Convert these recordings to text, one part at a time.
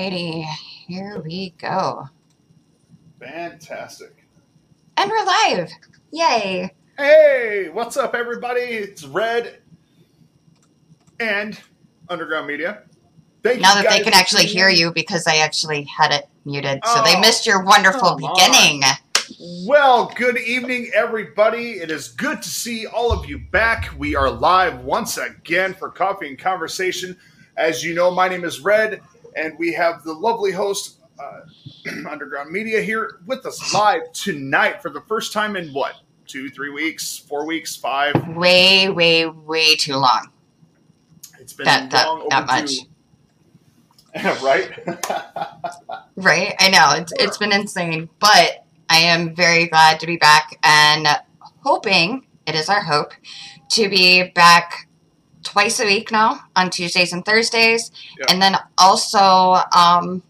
Alrighty, here we go. Fantastic. And we're live. Yay. Hey, what's up, everybody? It's Red and Underground Media. Thank Now that they can actually hear you because I actually had it muted. So they Oh, missed your wonderful come on. beginning. Well, good evening, everybody. It is good to see all of you back. We are live once again for Coffee and Conversation. As you know, my name is Red, and we have the lovely host, uh, Underground Media, here with us live tonight for the first time in what? Two, three weeks, four weeks, five? Way, way, way too long. It's been That- that- long that overdue. right? Right? I know. It's, it's been insane. But I am very glad to be back and hoping, it is our hope, to be back twice a week now on Tuesdays and Thursdays. Yeah. And then also um,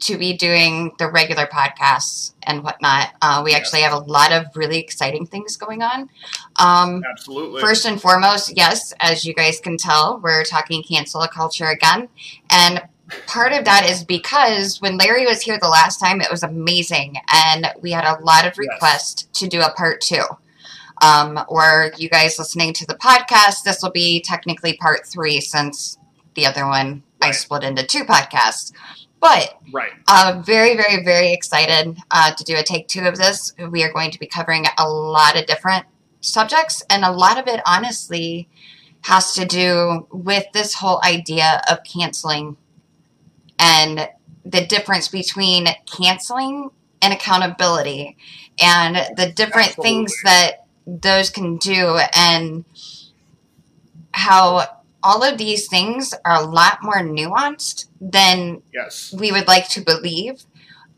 to be doing the regular podcasts and whatnot. Uh, we Yes. actually have a lot of really exciting things going on. Um, Absolutely. First and foremost, yes, as you guys can tell, we're talking cancel culture again. And part of that is because when Larry was here the last time, it was amazing. And we had a lot of Yes. requests to do a part two. Um, or you guys listening to the podcast, this will be technically part three since the other one I split into two podcasts. But right. uh, very, very, very excited uh, to do a take two of this. We are going to be covering a lot of different subjects, and a lot of it, honestly, has to do with this whole idea of canceling and the difference between canceling and accountability, and the different things that those can do, and how all of these things are a lot more nuanced than Yes. we would like to believe,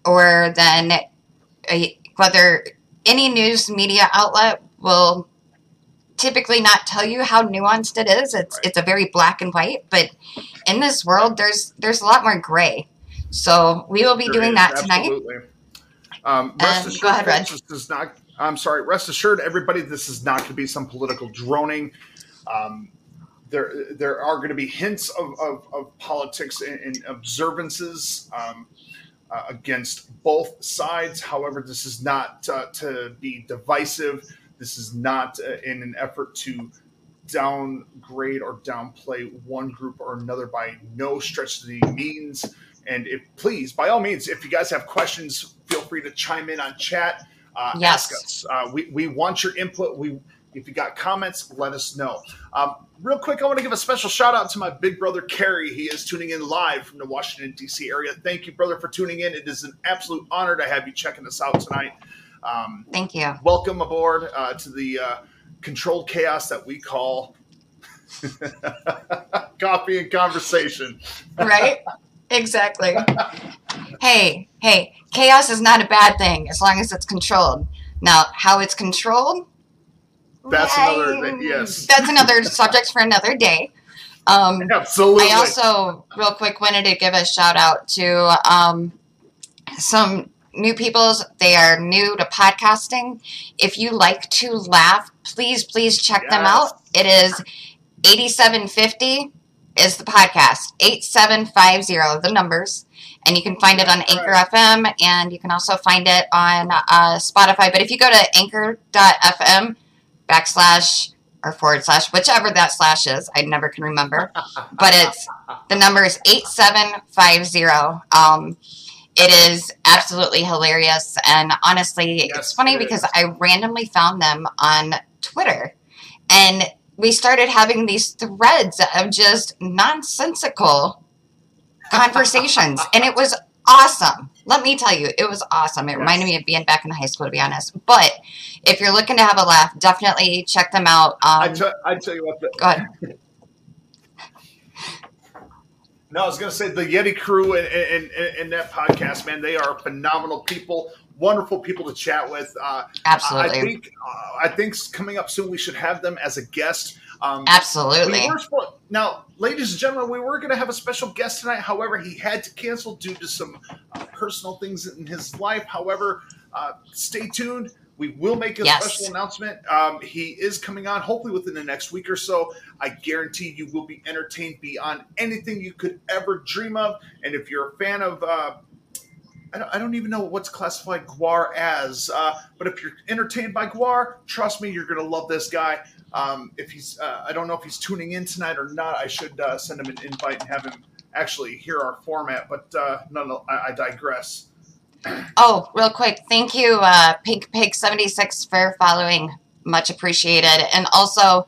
or then uh, whether any news media outlet will typically not tell you how nuanced it is. It's Right. it's a very black and white, but in this world, there's there's a lot more gray. So we will be There doing is, that tonight. Absolutely. Um, rest Um, go ahead, This is not. I'm sorry. Rest assured, everybody, this is not going to be some political droning. Um, there, there are going to be hints of, of, of politics and, and observances um, uh, against both sides. However, this is not uh, to be divisive. This is not uh, in an effort to downgrade or downplay one group or another by no stretch of the means. And if please, by all means, if you guys have questions, feel free to chime in on chat. Uh, Yes. Ask us. Uh, we, we want your input. We if you got comments, let us know. Um, real quick, I want to give a special shout out to my big brother Kerry. He is tuning in live from the Washington D.C. area. Thank you, brother, for tuning in. It is an absolute honor to have you checking us out tonight. Um, Thank you. welcome aboard uh, to the uh, controlled chaos that we call coffee and conversation. Right? exactly. Hey, hey, chaos is not a bad thing as long as it's controlled. Now, how it's controlled? That's another yes. That's another subject for another day. Um, Absolutely. I also, real quick, wanted to give a shout out to um, some new peoples. They are new to podcasting. If you like to laugh, please, please check them out. It is 8750 is the podcast. 8750, the numbers. And you can find it on Anchor. FM and you can also find it on uh, Spotify. But if you go to anchor.fm backslash or forward slash, whichever that slash is, I never can remember. But it's the number is 8750 um it is absolutely hilarious. And honestly Yes, it's funny it because i randomly found them on twitter. And we started having these threads of just nonsensical conversations and it was awesome let me tell you it was awesome it reminded me of being back in high school to be honest but if you're looking to have a laugh definitely check them out I um, tell, I tell you what. The, go ahead no, I was going to say the Yeti crew and, and, and, and that podcast, man, they are phenomenal people, wonderful people to chat with. Uh, absolutely I think uh, I think coming up soon we should have them as a guest. Um, absolutely We spo- now, ladies and gentlemen, we were going to have a special guest tonight. However, he had to cancel due to some uh, personal things in his life. However, uh, stay tuned. We will make a Yes. special announcement. Um, he is coming on, hopefully within the next week or so. I guarantee you will be entertained beyond anything you could ever dream of. And if you're a fan of, uh, I, don't, I don't even know what's classified GWAR as, uh, but if you're entertained by GWAR, trust me, you're going to love this guy. Um, if he's, uh, I don't know if he's tuning in tonight or not. I should uh, send him an invite and have him actually hear our format. But uh, I, I digress. Oh, real quick, thank you, uh, Pink Pig seventy six for following. Much appreciated. And also,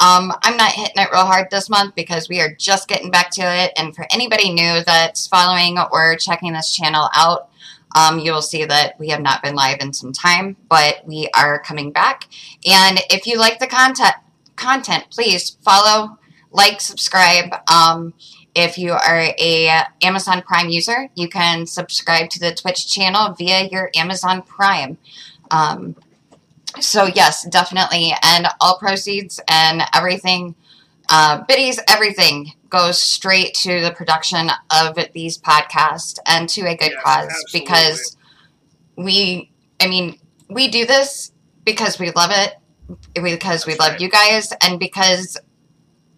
um, I'm not hitting it real hard this month because we are just getting back to it. And for anybody new that's following or checking this channel out, um, you will see that we have not been live in some time, but we are coming back. And if you like the content, content, please follow, like, subscribe. Um, if you are a Amazon Prime user, you can subscribe to the Twitch channel via your Amazon Prime. Um, so yes, definitely, and all proceeds and everything, uh, biddies, everything goes straight to the production of these podcasts and to a good Yes, cause absolutely. because we, I mean, we do this because we love it, because we love right. you guys, and because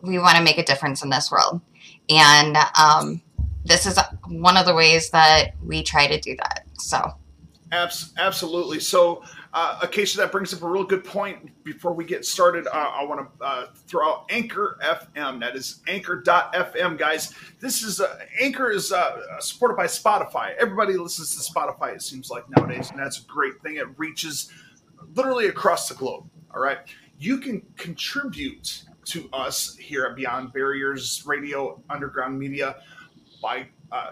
we want to make a difference in this world. And um, this is one of the ways that we try to do that. So, Abs- absolutely. So, uh, Acacia, that brings up a real good point. Before we get started, uh, I want to uh, throw out Anchor FM. That is Anchor.fm, guys. This is uh, Anchor is uh, supported by Spotify. Everybody listens to Spotify. It seems like nowadays, and that's a great thing. It reaches literally across the globe. All right, you can contribute to us here at Beyond Barriers Radio Underground Media by uh,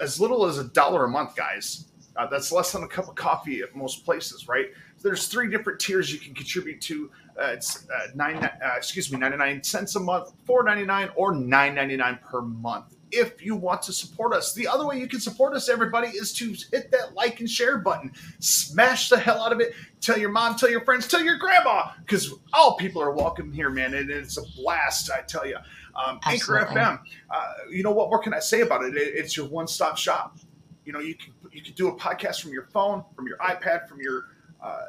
as little as a dollar a month, guys. Uh, that's less than a cup of coffee at most places, right? There's three different tiers you can contribute to. Uh, it's uh, nine, uh, excuse me, 99 cents a month, 4.99, or 9.99 per month. If you want to support us, the other way you can support us, everybody, is to hit that like and share button. Smash the hell out of it. Tell your mom, tell your friends, tell your grandma, because all people are welcome here, man, and it's a blast. I tell you. Um, Anchor FM. Uh, you know what? What can I say about it? it it's your one-stop shop you know you can you can do a podcast from your phone from your ipad from your uh,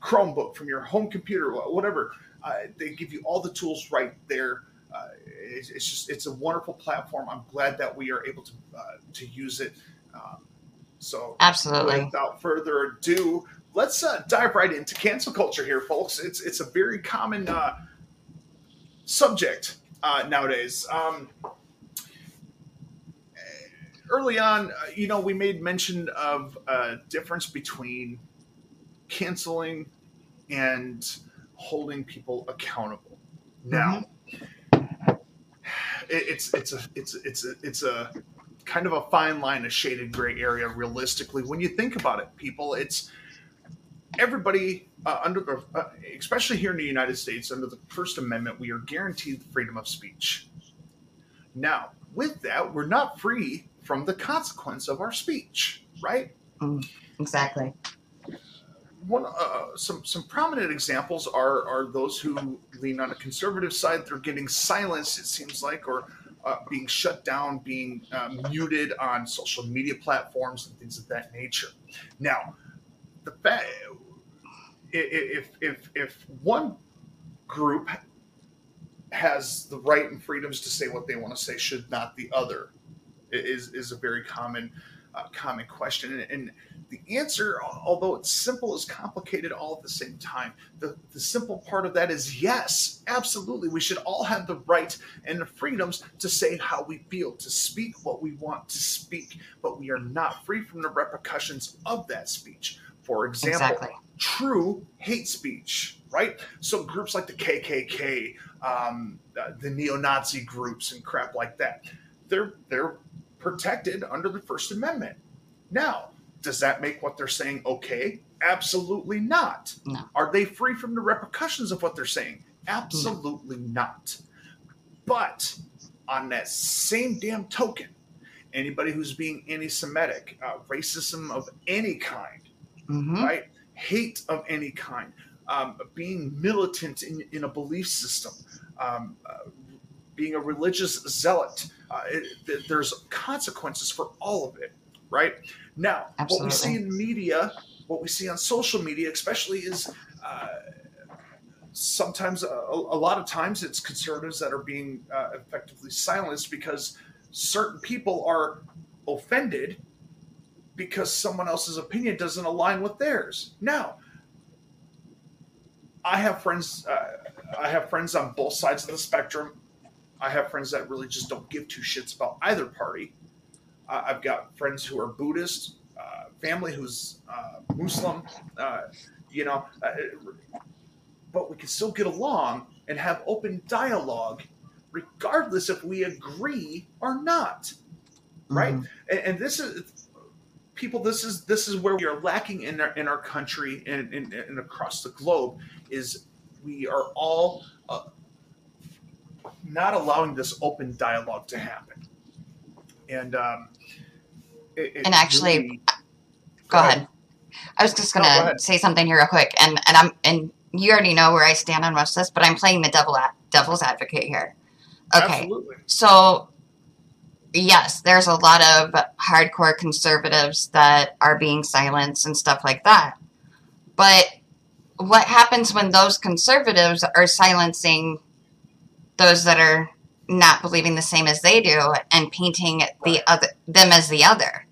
chromebook from your home computer whatever. Uh, they give you all the tools right there. Uh, it's, it's just it's a wonderful platform. I'm glad that we are able to uh, to use it. Um, so absolutely. without further ado let's uh, dive right into cancel culture here folks. It's it's a very common uh, subject uh, nowadays. Um, early on, uh, you know, we made mention of a difference between canceling and holding people accountable. Now, it, it's it's a it's it's a, it's a kind of a fine line, a shaded gray area. Realistically, when you think about it, people, it's everybody uh, under the, uh, especially here in the United States, under the First Amendment, we are guaranteed freedom of speech. Now, with that, we're not free from the consequence of our speech, right? Exactly. One, uh, some some prominent examples are are those who lean on a conservative side. They're getting silenced, it seems like, or uh, being shut down, being uh, muted on social media platforms and things of that nature. Now, the fact if if if one group has the right and freedoms to say what they want to say, should not the other? Is is a very common uh, common question, and, and the answer, although it's simple, is complicated all at the same time. The the simple part of that is yes, absolutely. We should all have the right and the freedoms to say how we feel, to speak what we want to speak, but we are not free from the repercussions of that speech. For example, Exactly. true hate speech, right? So groups like the KKK, um, uh, the neo-Nazi groups, and crap like that, they're they're protected under the First Amendment. Now, does that make what they're saying okay? Absolutely not. No. Are they free from the repercussions of what they're saying? Absolutely not. But on that same damn token, anybody who's being anti-Semitic, uh, racism of any kind, hmm right? Hate of any kind, um, being militant in, in a belief system, um, uh, being a religious zealot. Uh, it, there's consequences for all of it, right? Now, what we see in media what we see on social media, especially, is uh, sometimes a, a, lot of times it's conservatives that are being uh, effectively silenced because certain people are offended because someone else's opinion doesn't align with theirs. Now, I have friends. Uh, I have friends on both sides of the spectrum. I have friends that really just don't give two shits about either party. Uh, I've got friends who are Buddhist, uh, family who's uh, Muslim. Uh, you know, uh, but we can still get along and have open dialogue, regardless if we agree or not. Right? Mm-hmm. And, and this is people this is this is where we are lacking in our in our country and, and, and across the globe is we are all uh, not allowing this open dialogue to happen and um it, it and actually really, go, go ahead. ahead. i was just gonna no, go say something here real quick and and i'm and you already know where i stand on most of this but i'm playing the devil devil's advocate here okay Absolutely. so yes, there's a lot of hardcore conservatives that are being silenced and stuff like that. But what happens when those conservatives are silencing those that are not believing the same as they do and painting the other them as the other?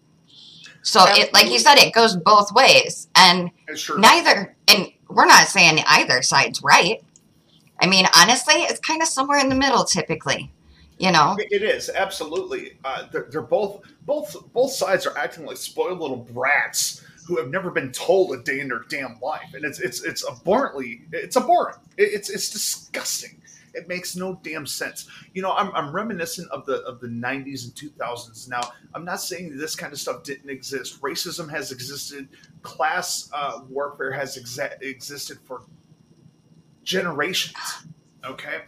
So it like you said, it goes both ways. And neither and we're not saying either side's right. I mean, honestly, it's kind of somewhere in the middle typically you know? It is absolutely. Uh, they're, they're, both both both sides are acting like spoiled little brats who have never been told a day in their damn life. And it's it's it's abhorrently it's abhorrent. It's it's disgusting it makes no damn sense you know i'm, I'm reminiscent of the of the 90s and 2000s now i'm not saying this kind of stuff didn't exist racism has existed class uh, warfare has exa- existed for generations okay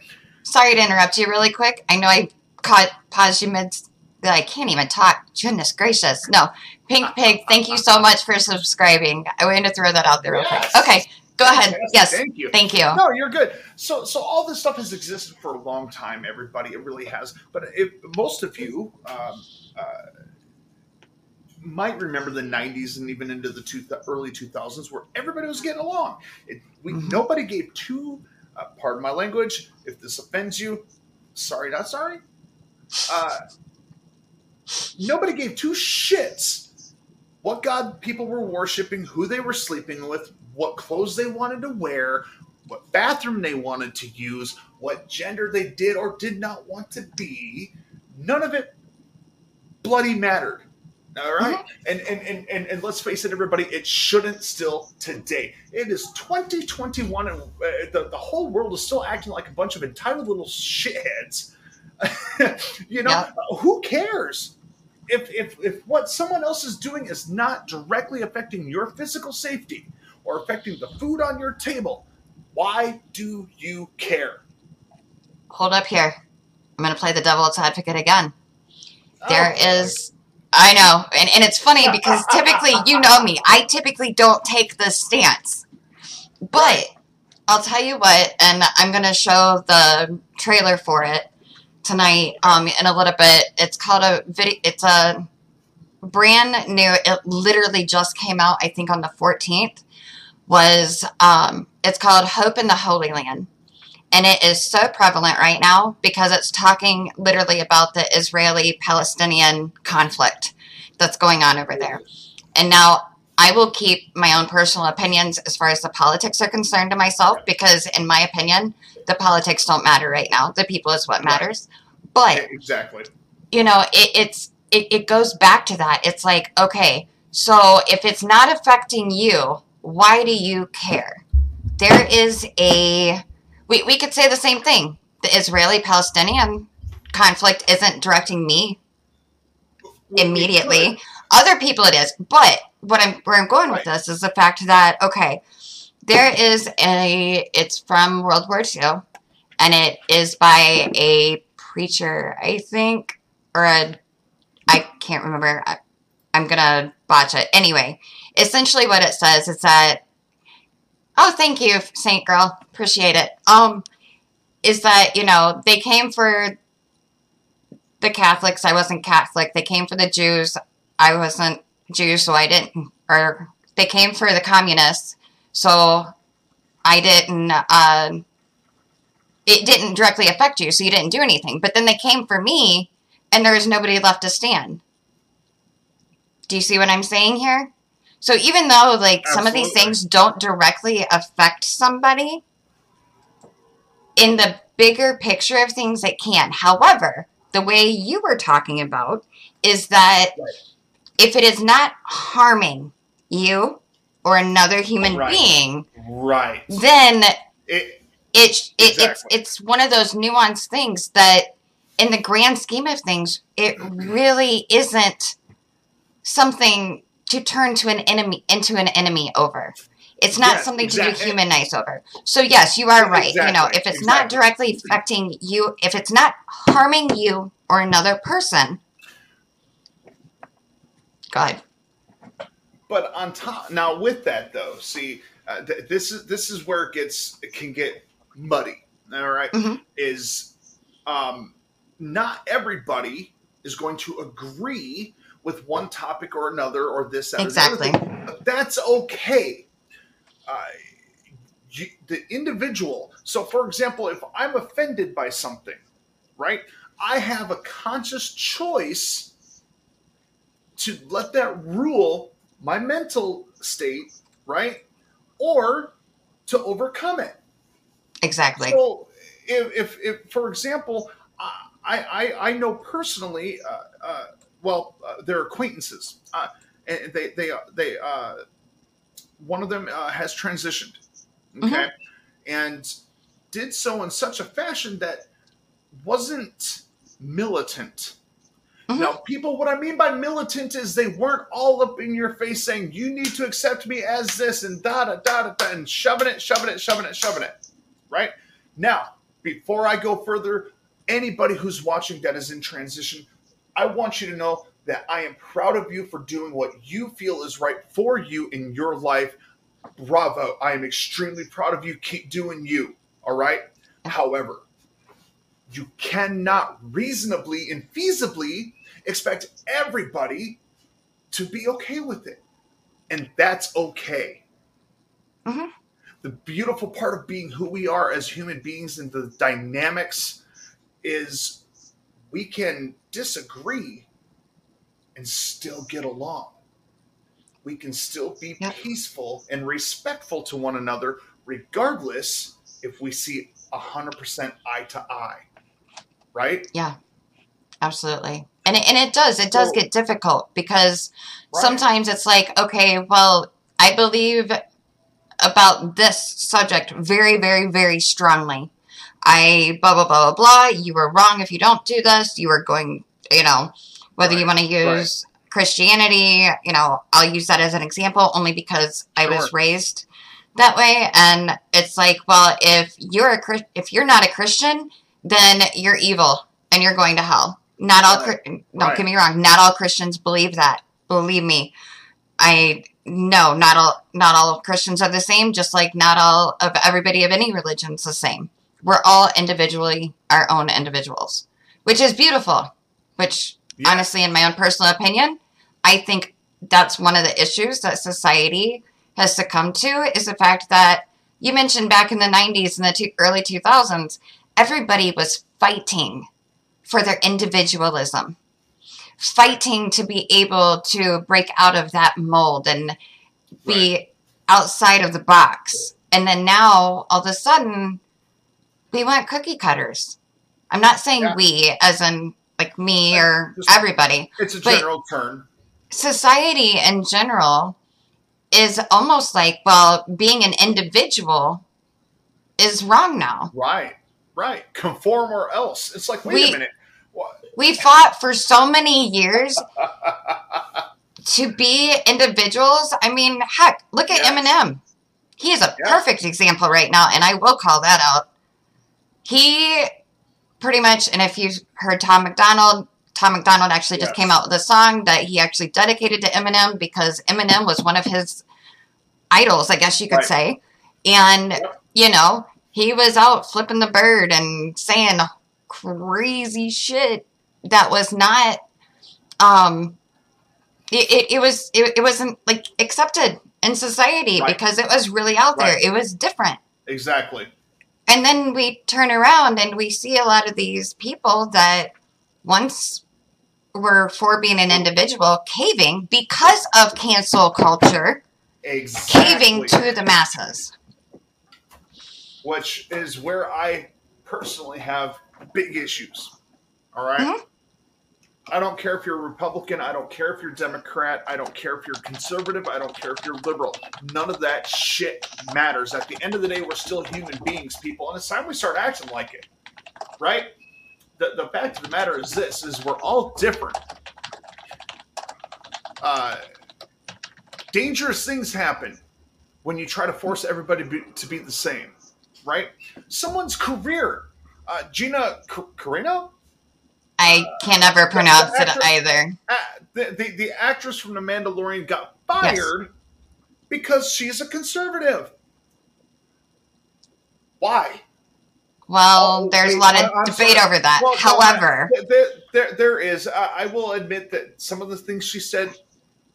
sorry to interrupt you really quick. I know I caught paused you mid I can't even talk. Goodness gracious. No. Pink Pig, thank you so much for subscribing. I wanted to throw that out there real quick. Okay. Go ahead. Yes. Thank you. Thank you. No, you're good. So, so all this stuff has existed for a long time. Everybody, it really has. But if most of you um, uh, might remember the '90s and even into the two, early 2000s, where everybody was getting along. It, we, mm-hmm. Nobody gave two uh, pardon my language. If this offends you, sorry, not sorry. Uh, nobody gave two shits what God people were worshiping, who they were sleeping with, what clothes they wanted to wear, what bathroom they wanted to use, what gender they did or did not want to be. None of it bloody mattered. All right? mm-hmm. and, and, and, and, and let's face it, everybody, it shouldn't still today. It is 2021, and uh, the, the whole world is still acting like a bunch of entitled little shitheads. you know, yeah. who cares? If, if, if what someone else is doing is not directly affecting your physical safety or affecting the food on your table, why do you care? Hold up here. I'm going to play the devil's advocate again. There oh, is I know. And, and it's funny because typically, you know me, I typically don't take this stance. But I'll tell you what, and I'm going to show the trailer for it tonight um, in a little bit. It's called a video, it's a brand new, it literally just came out, I think on the 14th, was, um, it's called Hope in the Holy Land. And it is so prevalent right now because it's talking literally about the Israeli Palestinian conflict that's going on over there. And now I will keep my own personal opinions as far as the politics are concerned to myself because, in my opinion, the politics don't matter right now. The people is what matters. But exactly, you know, it, it's it, it goes back to that. It's like, okay, so if it's not affecting you, why do you care? There is a we, we could say the same thing. The Israeli Palestinian conflict isn't directing me immediately. Other people it is. But what I'm where I'm going right. with this is the fact that okay, there is a it's from World War II and it is by a preacher, I think, or a I can't remember. I, I'm gonna botch it. Anyway, essentially what it says is that Oh, thank you, Saint Girl. Appreciate it. Um, is that, you know, they came for the Catholics. I wasn't Catholic. They came for the Jews. I wasn't Jew, so I didn't, or they came for the communists, so I didn't. Uh, it didn't directly affect you, so you didn't do anything. But then they came for me, and there was nobody left to stand. Do you see what I'm saying here? So even though like some of these things don't directly affect somebody, in the bigger picture of things, it can. However, the way you were talking about is that Right. if it is not harming you or another human Right. being, Right. then It, it, it it's it's one of those nuanced things that in the grand scheme of things it really isn't something to turn to an enemy into an enemy over it's not Yes, something exact- to dehumanize over so yes you are right you know if it's not directly affecting you if it's not harming you or another person go ahead but on top now with that though, see, uh, th- this is this is where it gets it can get muddy. All right? Mhm. is um, not everybody is going to agree with one topic or another or this that, or exactly. But that's okay. Uh, you, the individual. So, for example, if I'm offended by something, right, I have a conscious choice to let that rule my mental state, right, or to overcome it. exactly So, if, if, if for example, I, I, I know personally, uh, uh, well, uh, they're acquaintances, uh, and they, they, they, uh, one of them uh, has transitioned, okay, and did so in such a fashion that wasn't militant. Mhm. Now, people, what I mean by militant is they weren't all up in your face saying, you need to accept me as this and da da da da da, and shoving it, shoving it, shoving it, shoving it. Right? Now, before I go further, anybody who's watching that is in transition, I want you to know that I am proud of you for doing what you feel is right for you in your life. Bravo. I am extremely proud of you. Keep doing you. All right? However, you cannot reasonably and feasibly expect everybody to be okay with it. And that's okay. Mhm. The beautiful part of being who we are as human beings and the dynamics is we can disagree and still get along. We can still be peaceful and respectful to one another, regardless if we see 100% eye to eye. Right? Yeah, absolutely. And it, and it does. It does So- get difficult because Right. sometimes it's like, okay, well, I believe about this subject very, very, very strongly. I blah, blah, blah, blah, blah. You were wrong if you don't do this. You are going, you know, whether you want to use Christianity, you know, I'll use that as an example only because I was raised that way. And it's like, well, if you're a if you're not a Christian, then you're evil and you're going to hell. Not all, Right. Don't Right. get me wrong. Not all Christians believe that. Believe me, I no, not all, not all Christians are the same. Just like not all of everybody of any religion's the same. We're all individually our own individuals, which is beautiful. Which Yeah. honestly, in my own personal opinion, I think that's one of the issues that society has succumbed to is the fact that you mentioned back in the 90s and the two, early 2000s, everybody was fighting for their individualism, fighting to be able to break out of that mold and be outside of the box. And then now, all of a sudden, we want cookie cutters. I'm not saying Yeah. we, as in like me or Just- everybody It's a general turn. society in general is almost like, well, being an individual is wrong now. Right, right. Conform or else. It's like, wait We- a minute. What? We fought for so many years to be individuals. I mean, heck, look at Yes. Eminem. He is a Yeah. perfect example right now, and I will call that out. He pretty much, and if you've heard Tom MacDonald, Tom MacDonald actually just Yes. came out with a song that he actually dedicated to Eminem because Eminem was one of his idols, I guess you could Right. say. And, Yep. you know, he was out flipping the bird and saying crazy shit that was not, um, it, it, it was, it, it wasn't like accepted in in society Right. because it was really out there. Right. It was different. Exactly. And then we turn around and we see a lot of these people that once were for being an individual caving because of cancel culture, Exactly. caving to the masses. which is where I personally have big issues. All right? Mhm. I don't care if you're a Republican. I don't care if you're Democrat. I don't care if you're conservative. I don't care if you're liberal. None of that shit matters. At the end of the day, we're still human beings, people, and it's time we start acting like it. Right? The, the fact of the matter is this: is we're all different. Uh, dangerous things happen when you try to force everybody be, to be the same right? Someone's career. Uh, Gina Car- Carano, I can never pronounce it either. uh, the, the the actress from The Mandalorian, got fired because she's a conservative. Why? Well, Oh, there's a lot of I'm debate sorry. over that. Well, However, there, there, there is. I, I will admit that some of the things she said.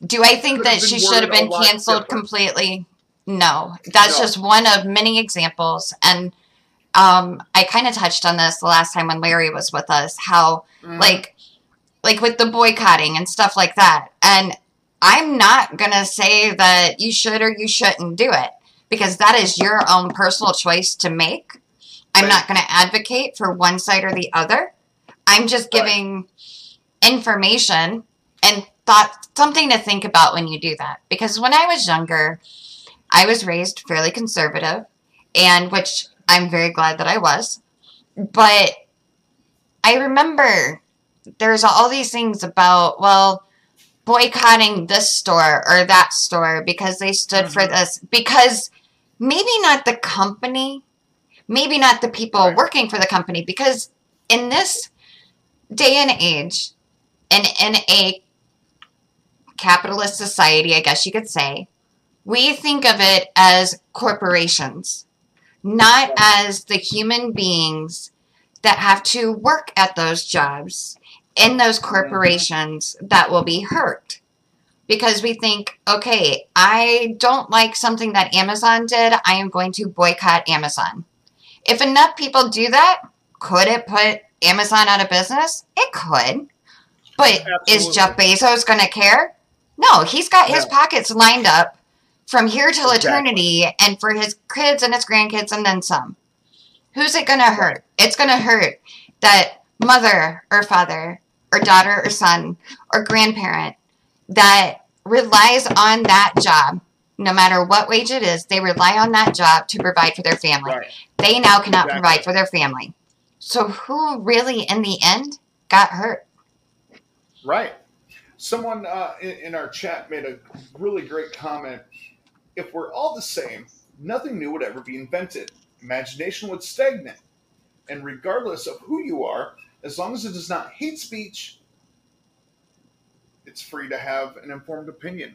do I think that she should have been canceled completely? No. That's No. just one of many examples. And um, I kind of touched on this the last time when Larry was with us, how Mm, like like with the boycotting and stuff like that. And I'm not going to say that you should or you shouldn't do it because that is your own personal choice to make. I'm Right. not going to advocate for one side or the other. I'm just Right. giving information and thought something to think about when you do that. Because when I was younger, I was raised fairly conservative, and which I'm very glad that I was. But I remember there's all these things about, well, boycotting this store or that store because they stood for Mhm. this. Because maybe not the company, maybe not the people Right. working for the company, because in this day and age, and in a capitalist society, I guess you could say, we think of it as corporations, not as the human beings that have to work at those jobs in those corporations that will be hurt. Because we think, okay, I don't like something that Amazon did, I am going to boycott Amazon. If enough people do that, could it put Amazon out of business? It could. But is Jeff Bezos going to care? No, he's got his pockets lined up from here till Exactly. eternity and for his kids and his grandkids and then some. Who's it going to hurt? It's going to hurt that mother or father or daughter or son or grandparent that relies on that job, no matter what wage it is, they rely on that job to provide for their family. Right. They now cannot Exactly. provide for their family. So, who really, in the end, got hurt? Right. Someone uh, in, in our chat made a really great comment. If we're all the same, nothing new would ever be invented. Imagination would stagnate. And regardless of who you are, as long as it is not hate speech, it's free to have an informed opinion.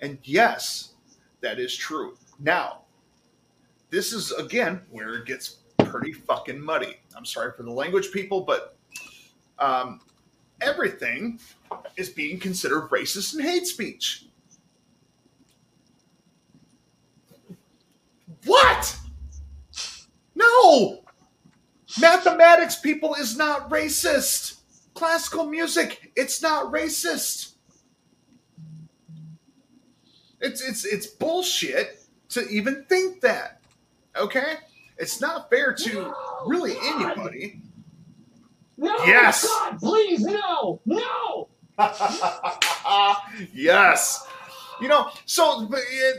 And yes, that is true. Now, this is again where it gets pretty fucking muddy. I'm sorry for the language, people, but um, everything is being considered racist and hate speech. What? No! Mathematics, people, is not racist. Classical music, it's not racist. It's it's it's bullshit to even think that. Okay? It's not fair to really anybody. No! Yes. God, please, no! No! yes. You know, so it,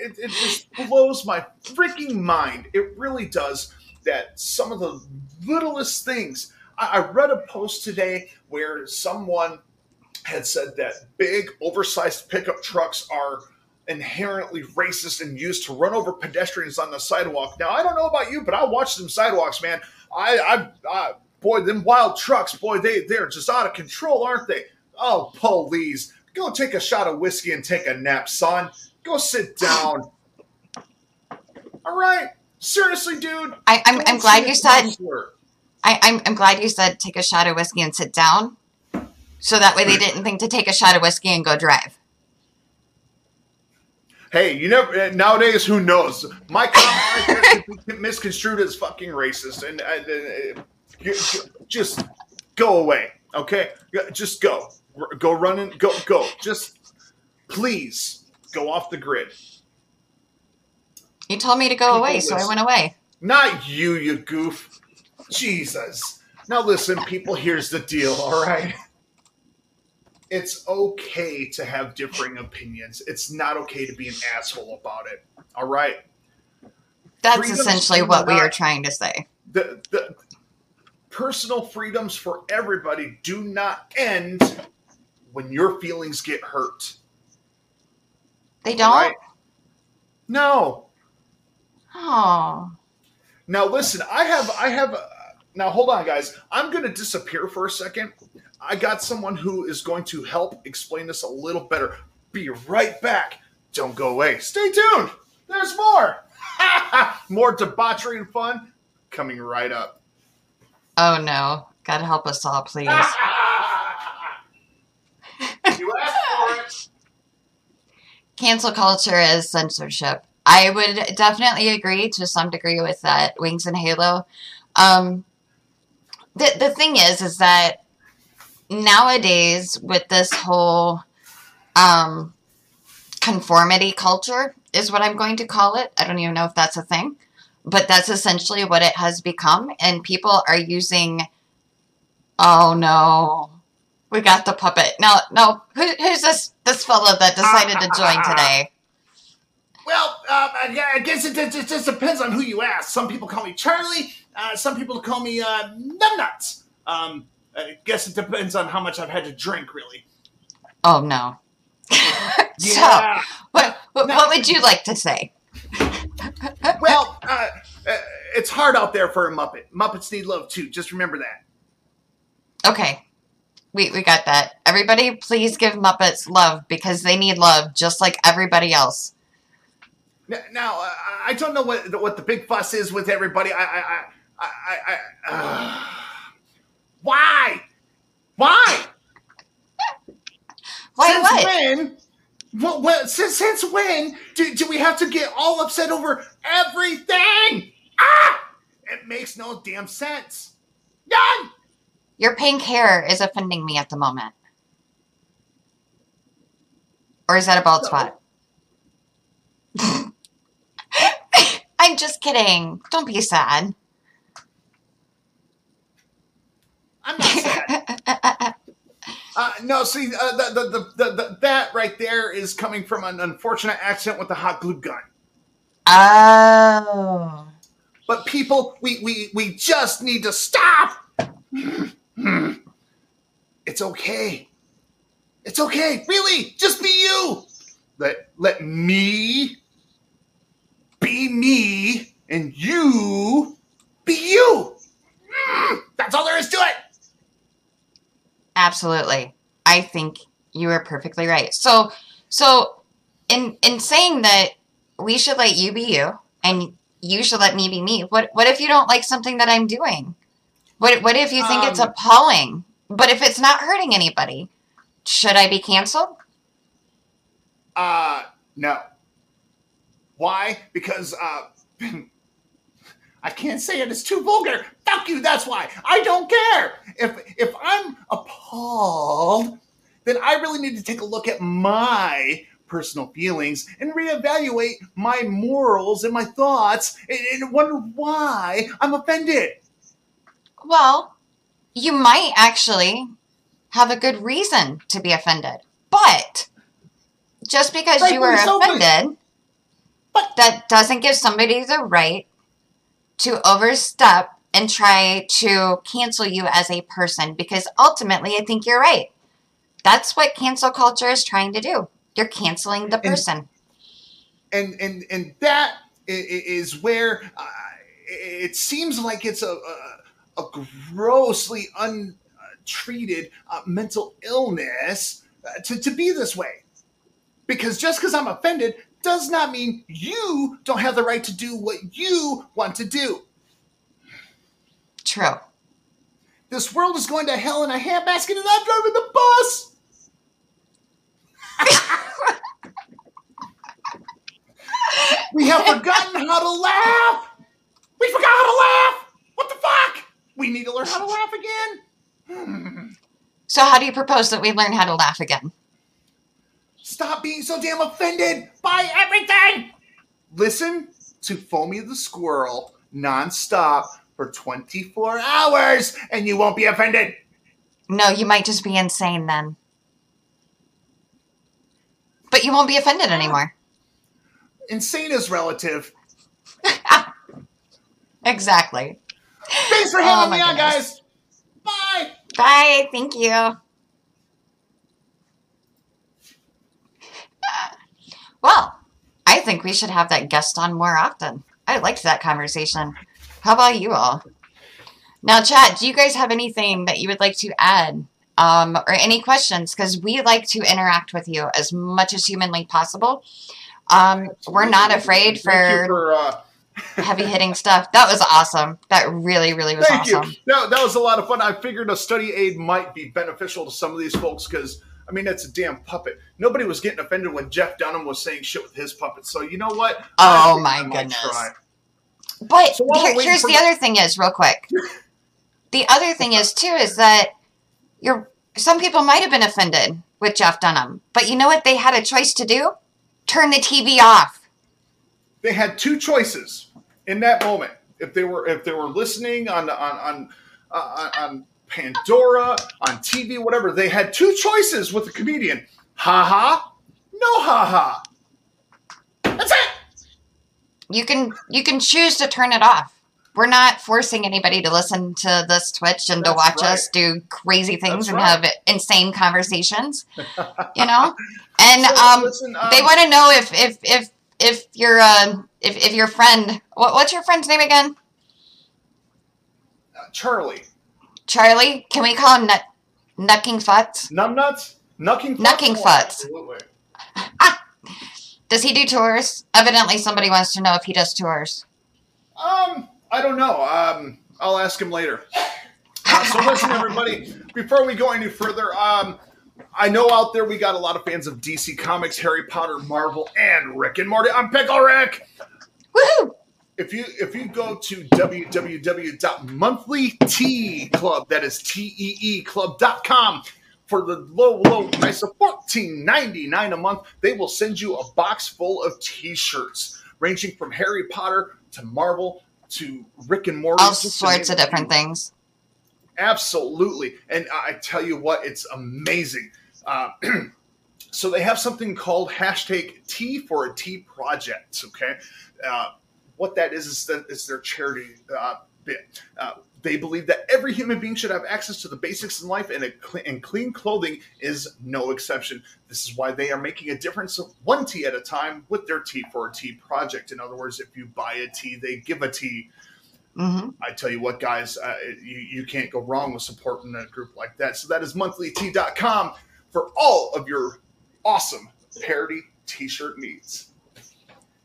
it, it just blows my freaking mind. It really does that some of the littlest things. I, I read a post today where someone had said that big, oversized pickup trucks are inherently racist and used to run over pedestrians on the sidewalk. Now, I don't know about you, but I watch them sidewalks, man. I, I, I boy, them wild trucks, boy, they they're just out of control, aren't they? Oh, police, go take a shot of whiskey and take a nap, son. Go sit down. All right, seriously, dude. I, I'm, I'm glad you said counselor. I, I'm, I'm glad you said take a shot of whiskey and sit down, so that way they didn't think to take a shot of whiskey and go drive. Hey, you never nowadays. Who knows? My comment right there could be misconstrued as fucking racist, and uh, uh, you- just go away. Okay, just go, go running, go, go. Just please go off the grid. You told me to go People away, so I went away. Not you, you goof. Jesus. Now listen, people, here's the deal, all right? It's okay to have differing opinions. It's not okay to be an asshole about it. All right? That's Freedoms essentially what we are trying to say. The the personal freedoms for everybody do not end when your feelings get hurt. They don't? right? No. Oh. Now listen, I have I have uh, now hold on guys. I'm going to disappear for a second. I got someone who is going to help explain this a little better. Be right back. Don't go away. Stay tuned. There's more. more debauchery and fun coming right up. Oh no. God help us all, please. you asked for it. Cancel culture is censorship. I would definitely agree to some degree with that, Wings and Halo. Um, the, the thing is, is that nowadays with this whole um, conformity culture is what I'm going to call it. I don't even know if that's a thing, but that's essentially what it has become. And people are using, oh no, we got the puppet. No, no, Who, who's this this fellow that decided to join today? Well, um, I I guess it just, it just depends on who you ask. Some people call me Charlie. Uh, some people call me uh, Numbnuts. Um, I guess it depends on how much I've had to drink, really. Oh no. so, what, what what would you like to say? well, uh, uh, it's hard out there for a Muppet. Muppets need love too. Just remember that. Okay. We, we got that. Everybody, please give Muppets love because they need love just like everybody else. Now, uh, I don't know what what the big fuss is with everybody. I, I, I, I, I, uh, why, why? Why since what? when? Well, well, since since when do, do we have to get all upset over everything? Ah! It makes no damn sense. None. Your pink hair is offending me at the moment. Or is that a bald spot? I'm just kidding. Don't be sad. I'm not sad. Uh, no, see, uh, the, the, the, the, that right there is coming from an unfortunate accident with the hot glue gun. oh. But people, we, we, we just need to stop. Hmm. It's okay. It's okay. Really, just be you. Let let me be me, and you be you. Hmm. That's all there is to it. Absolutely. I think you are perfectly right. So so in in saying that we should let you be you and you should let me be me, what what if you don't like something that I'm doing? What what if you think it's Um, appalling? But if it's not hurting anybody, should I be canceled? Uh, no. Why? Because uh, I can't say it. It's too vulgar. Fuck you. That's why. I don't care. If if I'm appalled, then I really need to take a look at my personal feelings and reevaluate my morals and my thoughts and, and wonder why I'm offended. Well, you might actually have a good reason to be offended. But just because you were are so, but- offended, but- that doesn't give somebody the right to overstep and try to cancel you as a person because ultimately I think you're right. That's what cancel culture is trying to do. You're canceling the person. and and and that i- i- where uh, it seems like it's a a, a grossly untreated uh, mental illness uh, to, to be this way. Because just because I'm offended does not mean you don't have the right to do what you want to do. True. This world is going to hell in a handbasket and I'm driving the bus! we have forgotten how to laugh! We forgot how to laugh! What the fuck? Learn how to laugh again? So, how do you propose that we learn how to laugh again? Stop being so damn offended by everything. Listen to Foamy the Squirrel nonstop for 24 hours and you won't be offended. No, you might just be insane then. But you won't be offended anymore. Insane is relative. Exactly. Thanks for Oh having my me on, goodness. guys. Bye. Bye. Thank you. Well, I think we should have that guest on more often. I liked that conversation. How about you all? Now, chat, do you guys have anything that you would like to add um, or any questions? Because we like to interact with you as much as humanly possible. Um, we're not afraid for for uh, heavy hitting stuff. That was awesome. That really, really was Thank awesome. you. No, that was a lot of fun. I figured a study aid might be beneficial to some of these folks because, I mean, it's a damn puppet. Nobody was getting offended when Jeff Dunham was saying shit with his puppet. So you know what? Oh my goodness. But So here, here's the the- other thing is real quick. the other thing is too is that you're some people might have been offended with Jeff Dunham, but you know what they had a choice to do? Turn the TV off. They had two choices in that moment. If they were if they were listening on on on uh, on Pandora, on TV, whatever, they had two choices with the comedian. Ha ha, no ha ha. That's it. You can you can choose to turn it off. We're not forcing anybody to listen to this Twitch and to watch right. us do crazy things That's and right. have insane conversations. You know? And So, um listen, um, they want to know if if if if your uh if, if your friend what, what's your friend's name again uh, Charlie. charlie can we call him nut nucking futz Numbnuts? Nucking Futz? Nucking Futz. Absolutely. does he do tours evidently somebody wants to know if he does tours Um, I don't know. Um, I'll ask him later. Uh, so listen, everybody. Before we go any further, um, I know out there we got a lot of fans of DC Comics, Harry Potter, Marvel, and Rick and Morty. I'm Pickle Rick. Woohoo! If you if you go to www.monthlyteeclub, that is T E E club.com, for the low, low price of $14.99 a month, they will send you a box full of t-shirts ranging from Harry Potter to Marvel to Rick and Morty. all sorts of different things Absolutely. And I tell you what, it's amazing. Uh, so they have something called hashtag T for a T project. Okay. Uh, what that is is, that is their charity uh, bit. Uh, they believe that every human being should have access to the basics in life, and, a cle- and clean clothing is no exception. This is why they are making a difference of one T at a time with their T for a T project. In other words, if you buy a T, they give a T. hmm I tell you what, guys, uh, you, you can't go wrong with supporting a group like that. So that is monthlyt.com for all of your awesome parody t-shirt needs.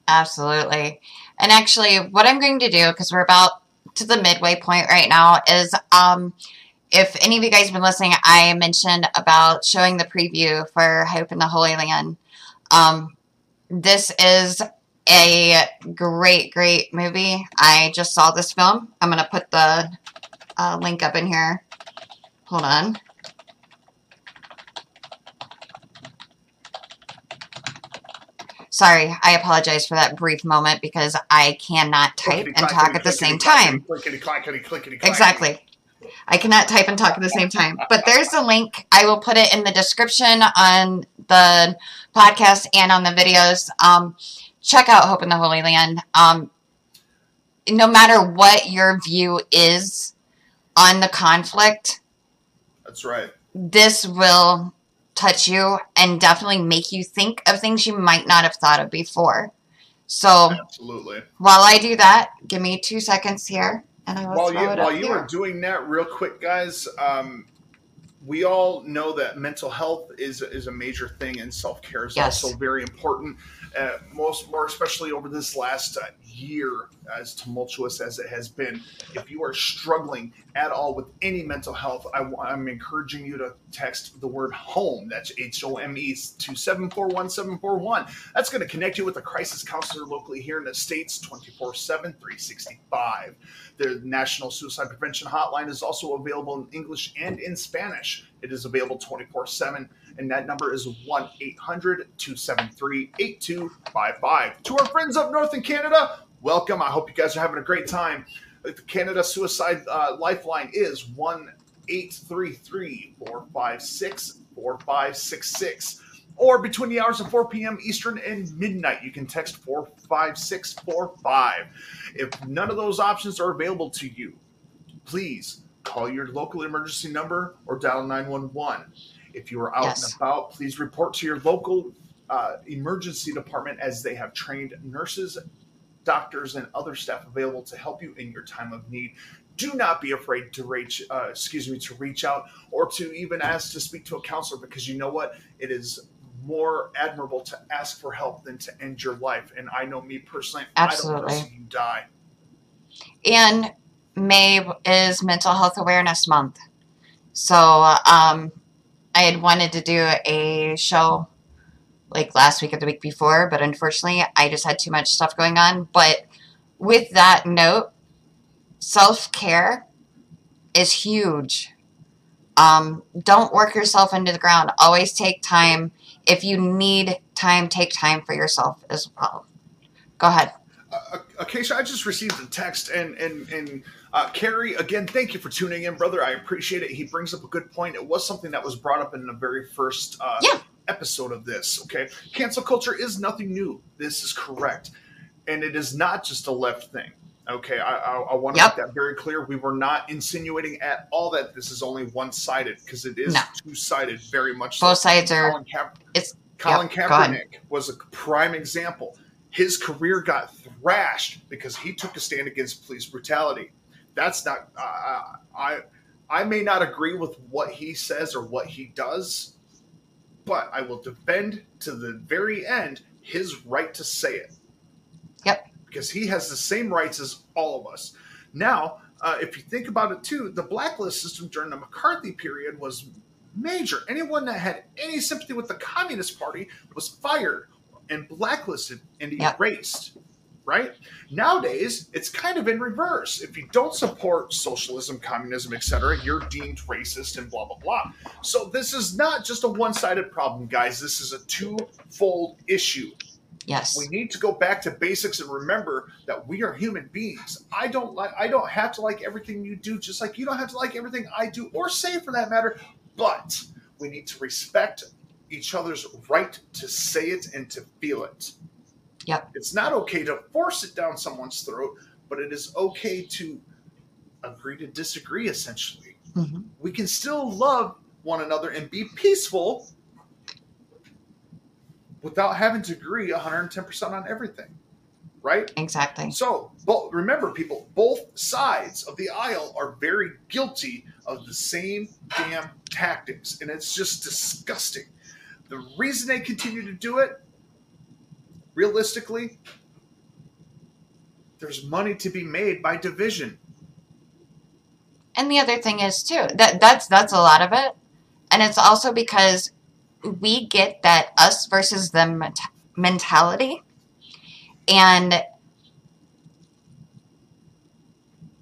absolutely. And actually what i'm going to do because we're about to the midway point right now is um if any of you guys have been listening i mentioned about showing the preview for hope in the holy land. Um this is a great great movie. I just saw this film. I'm going to put the uh, link up in here. Hold on Sorry, I apologize for that brief moment because I cannot type and talk at the same time. Clickety clackety clickety. Exactly. I cannot type and talk at the same time. But there's a link. I will put it in the description on the podcast and on the videos. Um, check out Hope in the Holy Land. Um, no matter what your view is on the conflict, That's right. this will touch you and definitely make you think of things you might not have thought of before. So Absolutely. while I do that, give me two seconds here, and I will While you while you here. are doing that, real quick, guys, um, we all know that mental health is is a major thing, and self care is Yes. also very important. Uh, most more especially over this last uh, year, as tumultuous as it has been, if you are struggling at all with any mental health, I, am encouraging you to text the word home. That's H O M E to 741 That's going to connect you with a crisis counselor locally here in the States 24 7, 365. The National Suicide Prevention Hotline is also available in English and in Spanish. It is available 24 7 and that number is 1 800 273 8255. To our friends up north in Canada, welcome. I hope you guys are having a great time. The Canada Suicide uh, Lifeline is 1 833 456 4566. Or between the hours of 4 p.m. Eastern and midnight, you can text 45645. If none of those options are available to you, please call your local emergency number or dial 911. If you are out yes. and about, please report to your local uh, emergency department as they have trained nurses, doctors, and other staff available to help you in your time of need. Do not be afraid to reach, uh, excuse me, to reach out or to even ask to speak to a counselor because you know what? It is more admirable to ask for help than to end your life. And I know me personally, Absolutely. I don't want to see you die. And May is Mental Health Awareness Month. So um, I had wanted to do a show like last week or the week before, but unfortunately, I just had too much stuff going on. But with that note, self care is huge. Um, don't work yourself into the ground. Always take time. If you need time, take time for yourself as well. Go ahead. Uh, Acacia, I just received a text, and and and uh, Carrie, again, thank you for tuning in, brother. I appreciate it. He brings up a good point. It was something that was brought up in the very first uh, yeah. Episode of this. Okay, cancel culture is nothing new. This is correct, and it is not just a left thing. Okay, I, I, I want to yep. make that very clear. We were not insinuating at all that this is only one sided because it is no. two sided, very much. Both so. sides are. Colin, Ka- it's Colin yep, Kaepernick was a prime example. His career got thrashed because he took a stand against police brutality that's not uh, I I may not agree with what he says or what he does, but I will defend to the very end his right to say it. Yep. Because he has the same rights as all of us. Now, uh, if you think about it too, the blacklist system during the McCarthy period was major. Anyone that had any sympathy with the Communist Party was fired and blacklisted and erased. Right? Nowadays, it's kind of in reverse. If you don't support socialism, communism, etc., you're deemed racist and blah blah blah. So this is not just a one-sided problem, guys. This is a two-fold issue. Yes. We need to go back to basics and remember that we are human beings. I don't like I don't have to like everything you do just like you don't have to like everything I do or say for that matter, but we need to respect each other's right to say it and to feel it. Yep. It's not okay to force it down someone's throat, but it is okay to agree to disagree, essentially. Mm-hmm. We can still love one another and be peaceful without having to agree 110% on everything. Right? Exactly. So, but remember, people, both sides of the aisle are very guilty of the same damn tactics, and it's just disgusting. The reason they continue to do it realistically, there's money to be made by division. And the other thing is too that that's that's a lot of it, and it's also because we get that us versus them mentality, and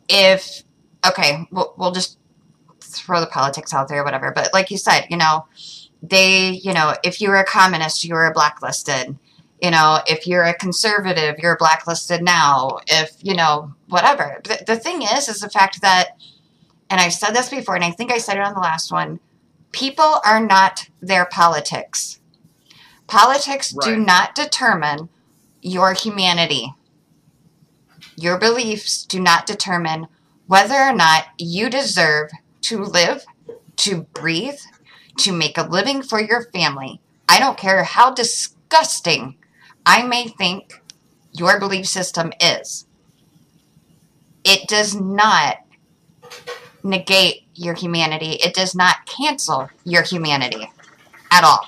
if okay, we'll, we'll just throw the politics out there, whatever. But like you said, you know, they, you know, if you were a communist, you were blacklisted you know, if you're a conservative, you're blacklisted now. If, you know, whatever. The, the thing is, is the fact that, and I've said this before, and I think I said it on the last one people are not their politics. Politics right. do not determine your humanity. Your beliefs do not determine whether or not you deserve to live, to breathe, to make a living for your family. I don't care how disgusting I may think your belief system is. It does not negate your humanity. It does not cancel your humanity at all.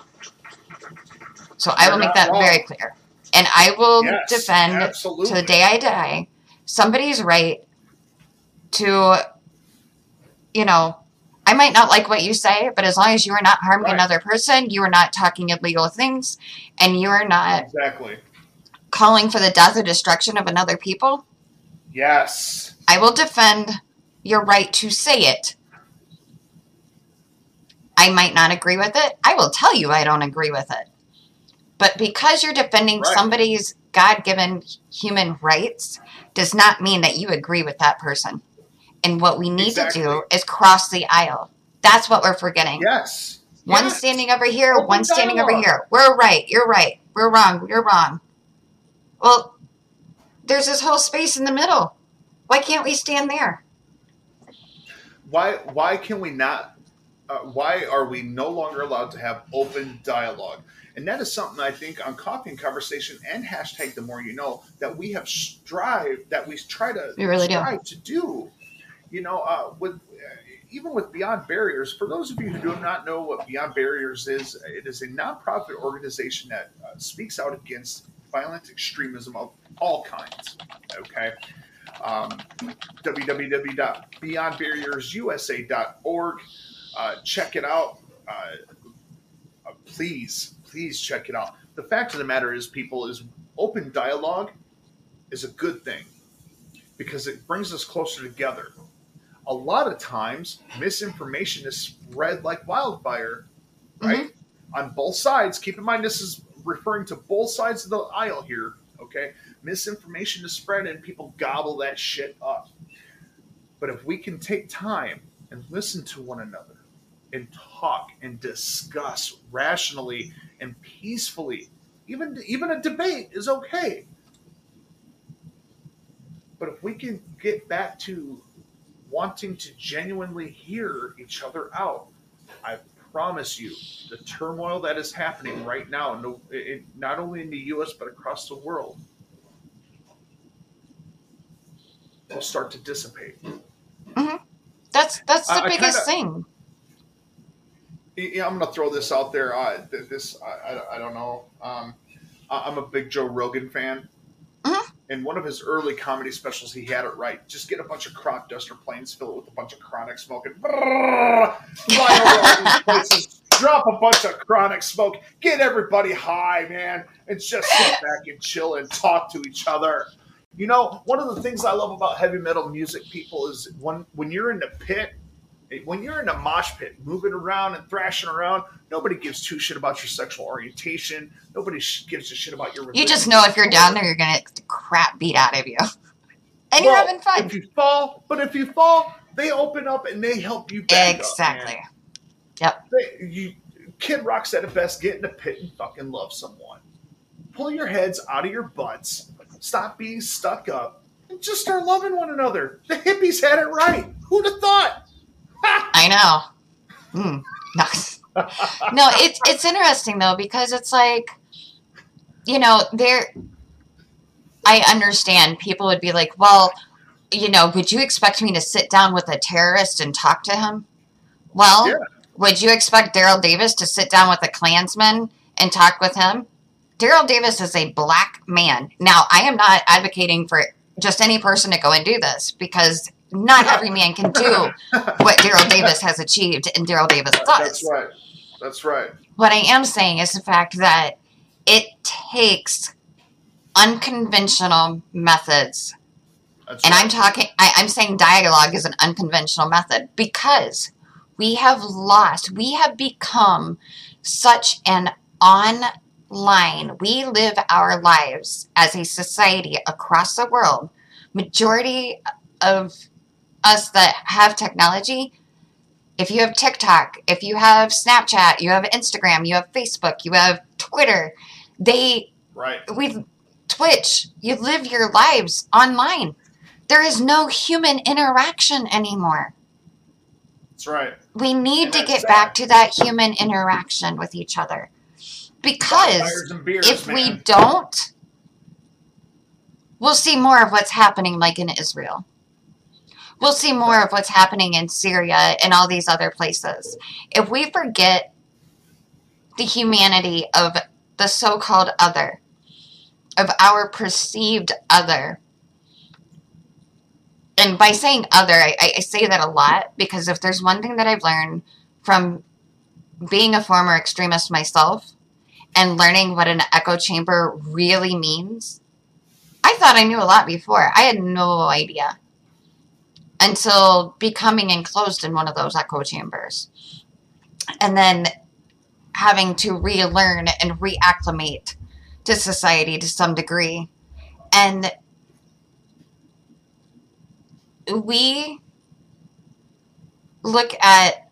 So I will make that very clear. and I will Yes, defend absolutely. to the day I die somebody's right to, you know, I might not like what you say, but as long as you are not harming Right. another person, you are not talking illegal things, and you are not Exactly. calling for the death or destruction of another people, Yes. I will defend your right to say it. I might not agree with it. I will tell you I don't agree with it. But because you're defending Right. somebody's God given human rights does not mean that you agree with that person. And what we need Exactly. to do is cross the aisle. That's what we're forgetting. Yes. One Yes. standing over here, Open one standing over here. We're right, you're right. We're wrong, you're wrong. Well, there's this whole space in the middle. Why can't we stand there? Why? Why can we not? Uh, why are we no longer allowed to have open dialogue? And that is something I think on Coffee and Conversation and hashtag The More You Know that we have strived, that we try to We really do. to do. You know, uh, with uh, even with Beyond Barriers. For those of you who do not know what Beyond Barriers is, it is a nonprofit organization that uh, speaks out against violent extremism of all kinds. Okay. Um, www.beyondbarriersusa.org. Uh, check it out. Uh, uh, please, please check it out. The fact of the matter is, people, is open dialogue is a good thing because it brings us closer together. A lot of times, misinformation is spread like wildfire, mm-hmm. right? On both sides. Keep in mind, this is referring to both sides of the aisle here, okay? Misinformation is spread and people gobble that shit up. But if we can take time and listen to one another and talk and discuss rationally and peacefully, even even a debate is okay. But if we can get back to wanting to genuinely hear each other out, I promise you, the turmoil that is happening right now, no- not only in the U.S. but across the world, will start to dissipate. That's that's the I- I biggest kinda- thing. Yeah, I'm gonna throw this out there. Uh, this I, I, I don't know. Um, I- I'm a big Joe Rogan fan. Mhm. In one of his early comedy specials, he had it right. Just get a bunch of crop duster planes, fill it with a bunch of chronic smoke, and fly over places. Drop a bunch of chronic smoke. Get everybody high, man, and just sit back and chill and talk to each other. You know, one of the things I love about heavy metal music, people, is when when you're in the pit when you're in a mosh pit, moving around and thrashing around, nobody gives two shit about your sexual orientation. Nobody sh- gives a shit about your. You just know if you're down there, you're gonna get the crap beat out of you, and you're having fun. If you fall, but if you fall, they open up and they help you back up, Exactly. man. They, you, Kid Rock said it best: get in the pit and fucking love someone. Pull your heads out of your butts. Stop being stuck up. And just start loving one another. The hippies had it right. Who'd have thought? I know. Mm, nice. no, it's it's interesting though because it's like, you know, there. I understand people would be like, well, you know, would you expect me to sit down with a terrorist and talk to him? Well, Yeah. would you expect Daryl Davis to sit down with a Klansman and talk with him? Daryl Davis is a black man. Now, I am not advocating for just any person to go and do this because not every man can do what Daryl Davis has achieved and Daryl Davis does. That's right. That's right. What I am saying is the fact that it takes unconventional methods. That's And right. I'm talking, I, I'm saying dialogue is an unconventional method because we have lost, we have become such an online, we live our lives as a society across the world. Majority of us that have technology, if you have TikTok, if you have Snapchat, you have Instagram, you have Facebook, you have Twitter, they right. we Twitch, you live your lives online. There is no human interaction anymore. That's right. We need And to get sad. back to that human interaction with each other. Because beers, if we don't, we'll see more of what's happening like in Israel. We'll see more of what's happening in Syria and all these other places. If we forget the humanity of the so called other, of our perceived other. And by saying other, I, I say that a lot because if there's one thing that I've learned from being a former extremist myself and learning what an echo chamber really means, I thought I knew a lot before. I had no idea until becoming enclosed in one of those echo chambers. And then having to relearn and reacclimate to society to some degree. And we look at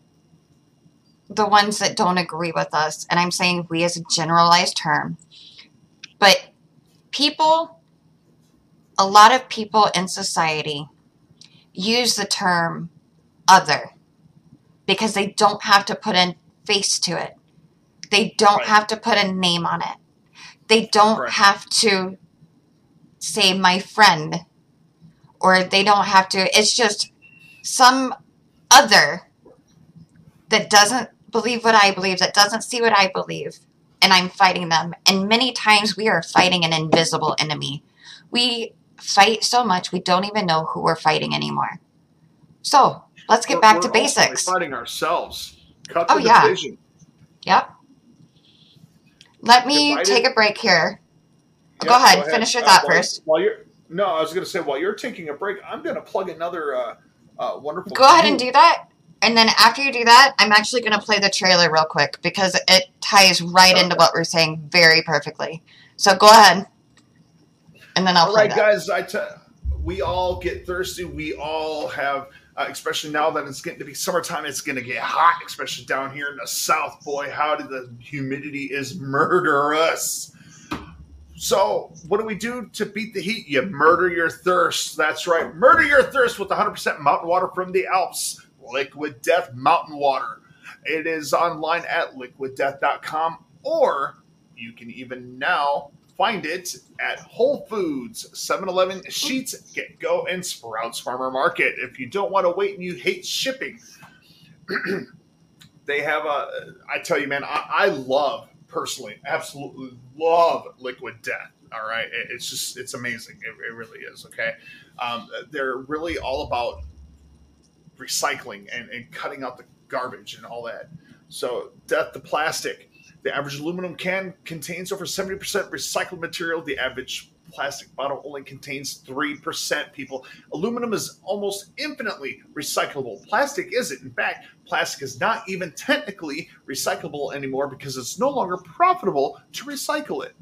the ones that don't agree with us, and I'm saying we as a generalized term, but people, a lot of people in society use the term other because they don't have to put a face to it. They don't Right. have to put a name on it. They don't Right. have to say my friend or they don't have to it's just some other that doesn't believe what I believe, that doesn't see what I believe, and I'm fighting them. And many times we are fighting an invisible enemy. We fight so much we don't even know who we're fighting anymore. So let's get We're- back we're to basics. Fighting ourselves. Cut the Oh, yeah. division. Yep. Let me Divided- take a break here. Yeah, go ahead, finish your thought while- first. While you're no, I was going to say while you're taking a break, I'm going to plug another uh, uh, wonderful. Go ahead and do that. And then after you do that, I'm actually going to play the trailer real quick because it ties right into what we're saying very perfectly. So go ahead. And then I'll All right, that. guys. I t- we all get thirsty. We all have, uh, especially now that it's getting to be summertime. It's going to get hot, especially down here in the south. Boy, how did the humidity is murderous. So, what do we do to beat the heat? You murder your thirst. That's right. Murder your thirst with 100% mountain water from the Alps. Liquid Death Mountain Water. It is online at liquiddeath.com, or you can even now find it at Whole Foods, 7 Eleven, Sheetz, Get Go, and Sprouts Farmer Market. If you don't want to wait and you hate shipping, they have a. I tell you, man, I, I love personally, absolutely love Liquid Death. All right, It- it's just it's amazing. It, it really is. Okay, um, they're really all about recycling and, and cutting out the garbage and all that. So, death to plastic. The average aluminum can contains over 70% recycled material. The average plastic bottle only contains 3% people. Aluminum is almost infinitely recyclable. Plastic isn't. In fact, plastic is not even technically recyclable anymore because it's no longer profitable to recycle it.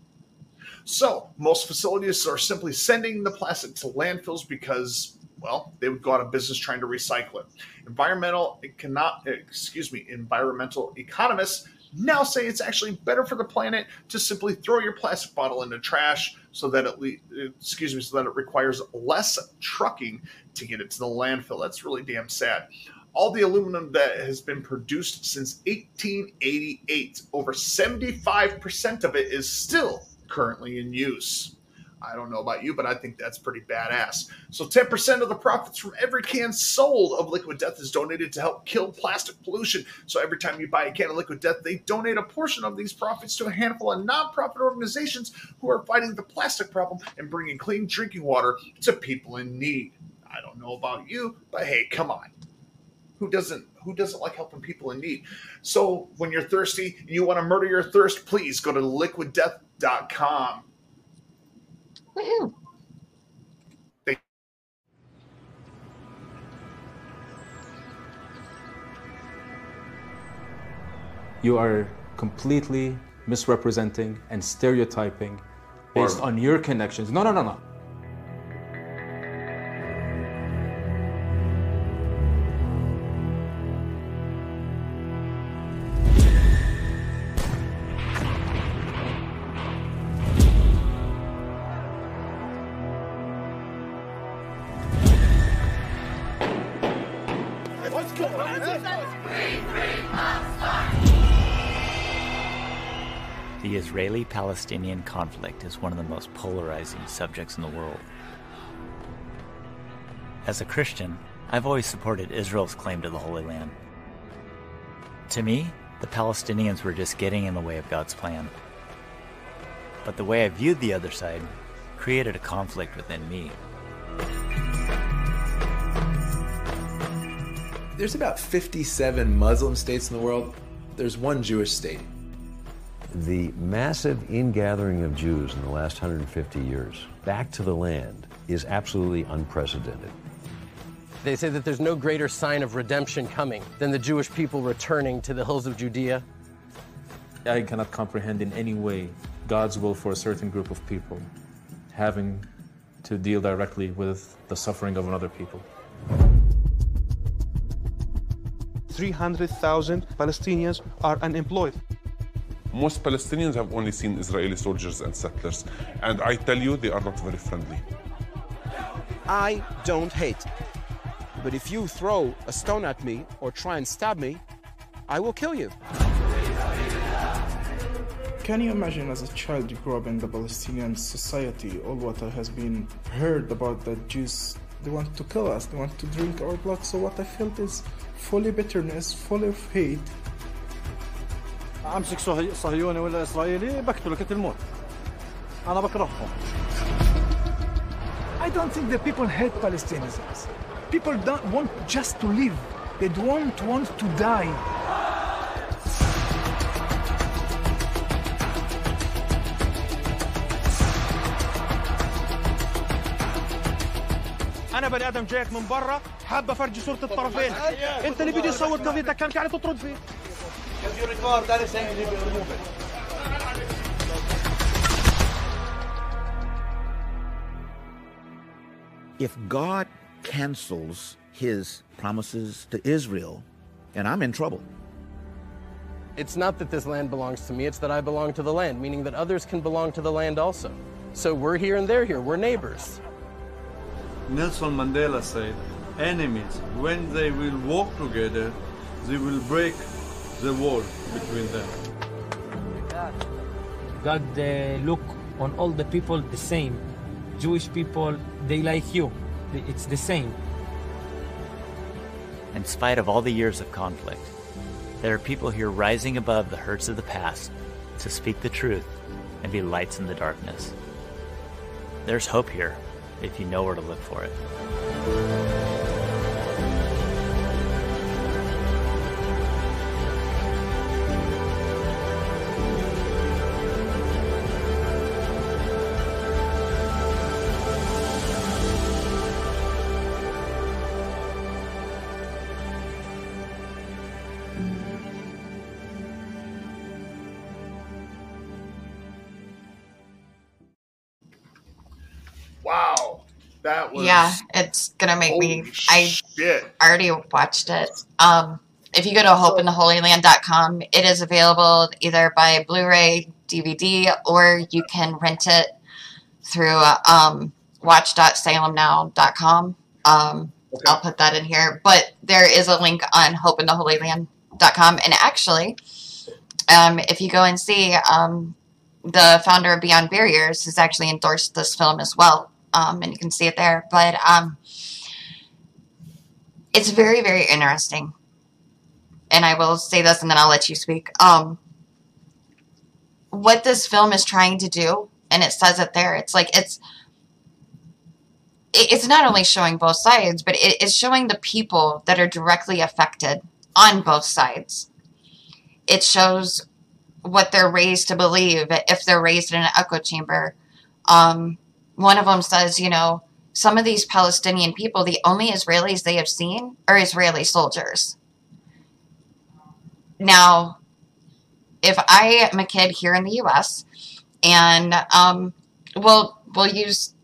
So, most facilities are simply sending the plastic to landfills because, well, they would go out of business trying to recycle it. Environmental cannot, excuse me, environmental economists now say it's actually better for the planet to simply throw your plastic bottle in the trash so that it, le- excuse me, so that it requires less trucking to get it to the landfill. That's really damn sad. All the aluminum that has been produced since 1888, over 75% of it is still currently in use. I don't know about you, but I think that's pretty badass. So 10% of the profits from every can sold of Liquid Death is donated to help kill plastic pollution. So every time you buy a can of Liquid Death, they donate a portion of these profits to a handful of nonprofit organizations who are fighting the plastic problem and bringing clean drinking water to people in need. I don't know about you, but hey, come on. Who doesn't who doesn't like helping people in need? So when you're thirsty and you want to murder your thirst, please go to liquiddeath.com. Woohoo. you are completely misrepresenting and stereotyping based on your connections. No, no, no, no. Palestinian conflict is one of the most polarizing subjects in the world. As a Christian, I've always supported Israel's claim to the Holy Land. To me, the Palestinians were just getting in the way of God's plan. But the way I viewed the other side created a conflict within me. There's about 57 Muslim states in the world. There's one Jewish state. The massive ingathering of Jews in the last 150 years back to the land is absolutely unprecedented. They say that there's no greater sign of redemption coming than the Jewish people returning to the hills of Judea. I cannot comprehend in any way God's will for a certain group of people having to deal directly with the suffering of another people. 300,000 Palestinians are unemployed. Most Palestinians have only seen Israeli soldiers and settlers, and I tell you, they are not very friendly. I don't hate. But if you throw a stone at me or try and stab me, I will kill you. Can you imagine as a child you grew up in the Palestinian society, all what has been heard about the Jews, they want to kill us, they want to drink our blood. So what I felt is fully bitterness, full of hate. أمسك صهيوني ولا إسرائيلي بقتله قتل الموت أنا بكرههم I don't think that people hate Palestinians. People don't want just to live. They don't want to die. أنا بني آدم جايك من برا حابة افرجي صورة الطرفين أنت اللي بدي تصور قضيتك كانت يعني تطرد فيه If God cancels his promises to Israel, and I'm in trouble. It's not that this land belongs to me, it's that I belong to the land, meaning that others can belong to the land also. So we're here and they're here, we're neighbors. Nelson Mandela said, enemies, when they will walk together, they will break the wall between them. God uh, look on all the people the same. Jewish people, they like you. It's the same. In spite of all the years of conflict, there are people here rising above the hurts of the past to speak the truth and be lights in the darkness. There's hope here if you know where to look for it. Was yeah, it's gonna make me. I shit. already watched it. Um, if you go to hopeintheholyland.com, it is available either by Blu-ray, DVD, or you can rent it through um, watch.salemnow.com. Um, I'll put that in here. But there is a link on hopeintheholyland.com. And actually, um, if you go and see, um, the founder of Beyond Barriers has actually endorsed this film as well. Um, and you can see it there. But um, it's very, very interesting. And I will say this and then I'll let you speak. Um, what this film is trying to do, and it says it there, it's like it's it's not only showing both sides, but it is showing the people that are directly affected on both sides. It shows what they're raised to believe if they're raised in an echo chamber. Um, one of them says, you know, some of these Palestinian people, the only Israelis they have seen are Israeli soldiers. Now, if I am a kid here in the U.S. and um, we'll we'll use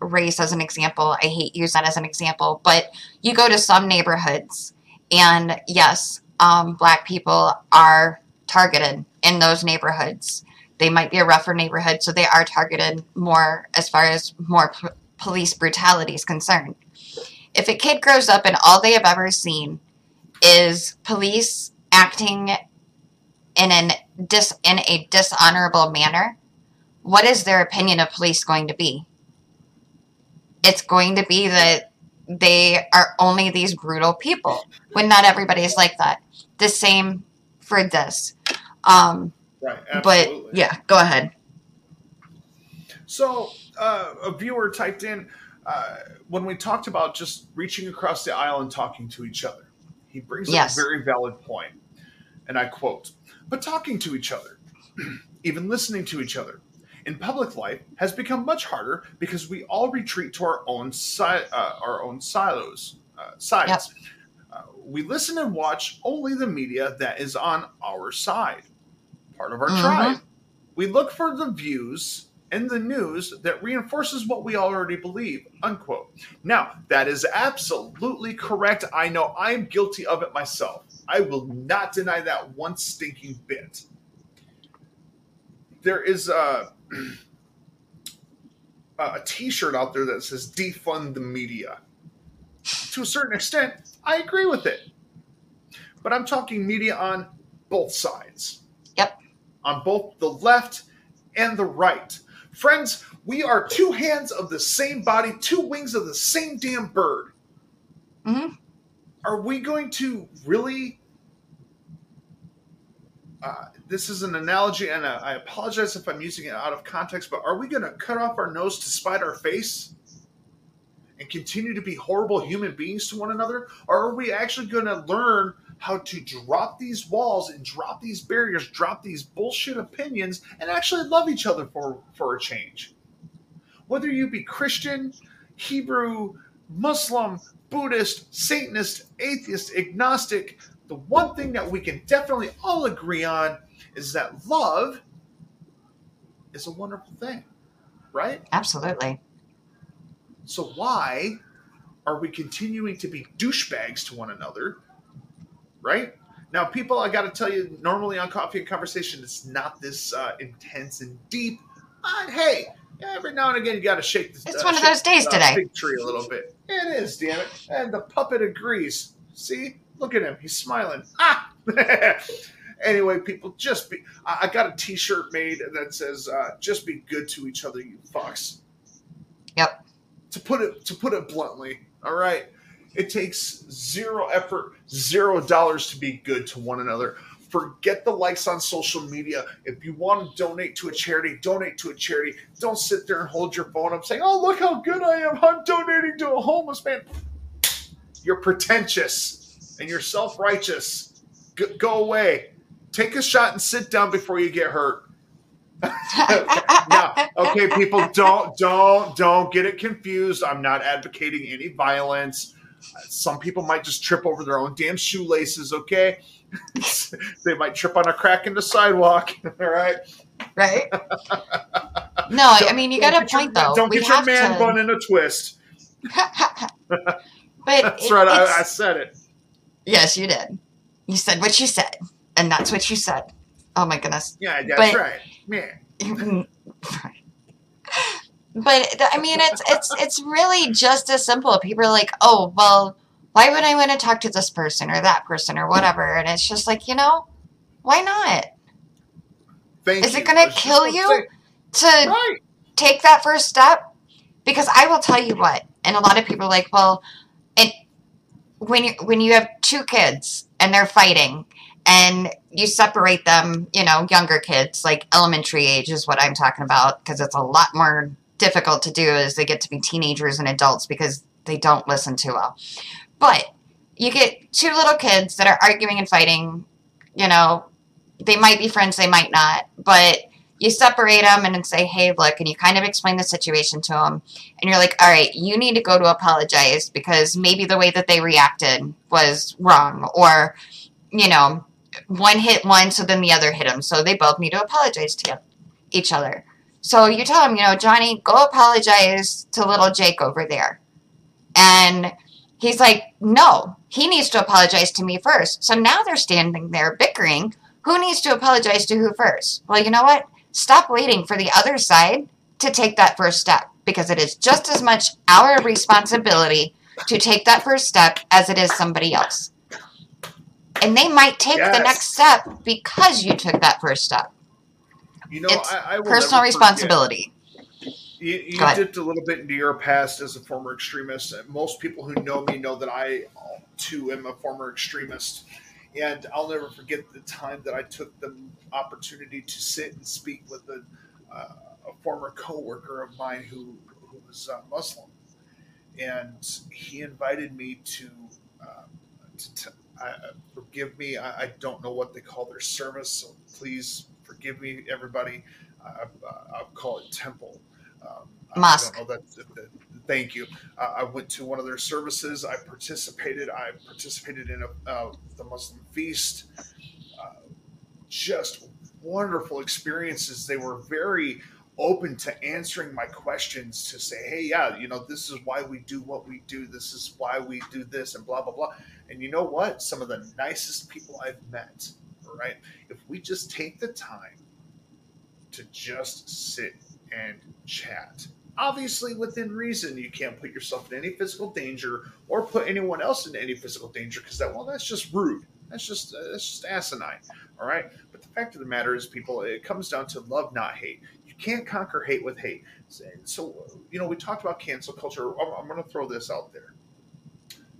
race as an example. I hate use that as an example, but you go to some neighborhoods, and yes, um, black people are targeted in those neighborhoods. They might be a rougher neighborhood, so they are targeted more as far as more p- police brutality is concerned. If a kid grows up and all they have ever seen is police acting in an dis in a dishonorable manner, what is their opinion of police going to be? It's going to be that they are only these brutal people when not everybody is like that. The same for this. Um, Right. but yeah, go ahead. So uh, a viewer typed in uh, when we talked about just reaching across the aisle and talking to each other. He brings Yes. up a very valid point, and I quote: "But talking to each other, even listening to each other." In public life has become much harder because we all retreat to our own si- uh, our own silos uh, sides. Uh, we listen and watch only the media that is on our side, part of our Mhm. tribe. We look for the views in the news that reinforces what we already believe. Unquote. Now that is absolutely correct. I know I'm guilty of it myself. I will not deny that one stinking bit. There is a a T-shirt out there that says "defund the media." To a certain extent, I agree with it, but I'm talking media on both sides. On both the left and the right. Friends, we are two hands of the same body, two wings of the same damn bird. Mhm. Are we going to really? Uh, this is an analogy, and uh, I apologize if I'm using it out of context, but are we going to cut off our nose to spite our face and continue to be horrible human beings to one another? Or are we actually going to learn how to drop these walls and drop these barriers, drop these bullshit opinions, and actually love each other for, for a change? Whether you be Christian, Hebrew, Muslim, Buddhist, Satanist, atheist, agnostic, the one thing that we can definitely all agree on is that love is a wonderful thing, right? Absolutely. So why are we continuing to be douchebags to one another? Right? Now, people, I got to tell you, normally on Coffee and Conversation, it's not this uh, intense and deep. But hey, every now and again, you got to shake the. It's uh, one of those days uh, today. Big tree a little bit. It is, damn it. And the puppet agrees. See, look at him. He's smiling. Ah. anyway, people, just be. I, I got a T-shirt made that says, uh, "Just be good to each other, you fucks." Yep. to put it to put it bluntly all right it takes zero effort zero dollars to be good to one another. Forget the likes on social media. If you want to donate to a charity donate to a charity. Don't sit there and hold your phone up saying oh look how good i am. I'm donating to a homeless man. You're pretentious and you're self-righteous. G- go away. Take a shot and sit down before you get hurt. Okay, people, don't don't don't get it confused. I'm not advocating any violence. Some people might just trip over their own damn shoelaces. Okay, they might trip on a crack in the sidewalk. All right, right? No, I mean you got a get your- point though. Don't we get your man to, bun in a twist. but That's it- right. I, I said it. Yes, you did. You said what you said, and that's what you said. Oh my goodness. Yeah, that's But- right. Yeah. But I mean, it's it's it's really just as simple. People are like, "Oh, well, why would I want to talk to this person or that person or whatever?" And it's just like, you know, why not? Thank Is you. it going to kill you to take that first step? Because I will tell you what, and a lot of people are like, "Well, it when you when you have two kids and they're fighting." And you separate them, you know, younger kids, like elementary age is what I'm talking about, because it's a lot more difficult to do as they get to be teenagers and adults because they don't listen too well. But you get two little kids that are arguing and fighting, you know, they might be friends, they might not, but you separate them and say, hey, look, and you kind of explain the situation to them. And you're like, all right, you need to go to apologize because maybe the way that they reacted was wrong. Or, you know, one hit one, so then the other hit him. So they both need to apologize to each other. So you tell him, you know, Johnny, go apologize to little Jake over there. And he's like, no, he needs to apologize to me first. So now they're standing there bickering. Who needs to apologize to who first? Well, you know what? Stop waiting for the other side to take that first step because it is just as much our responsibility to take that first step as it is somebody else. And they might take the next step because you took that first step. You know, It's I, I personal responsibility. You, you dipped a little bit into your past as a former extremist. Most people who know me know that I too am a former extremist. And I'll never forget the time that I took the opportunity to sit and speak with a, uh, a former coworker of mine who who was uh, Muslim, and he invited me to. Uh, to, to uh, forgive me, I, I don't know what they call their service, so please forgive me, everybody. I, I, will call it temple. Um, Mosque. I don't know that, that, that- thank you. Uh, I went to one of their services. I participated. I participated in a, uh, the Muslim feast. Uh, just wonderful experiences. They were very open to answering my questions to say, hey, yeah, you know, this is why we do what we do. This is why we do this and blah, blah, blah. And you know what? Some of the nicest people I've met, right? If we just take the time to just sit and chat. Obviously, within reason, you can't put yourself in any physical danger or put anyone else in any physical danger because that, well, that's just rude. That's just uh, that's just asinine. All right. But the fact of the matter is, people, it comes down to love, not hate. You can't conquer hate with hate. So, you know, we talked about cancel culture. I'm, I'm going to throw this out there.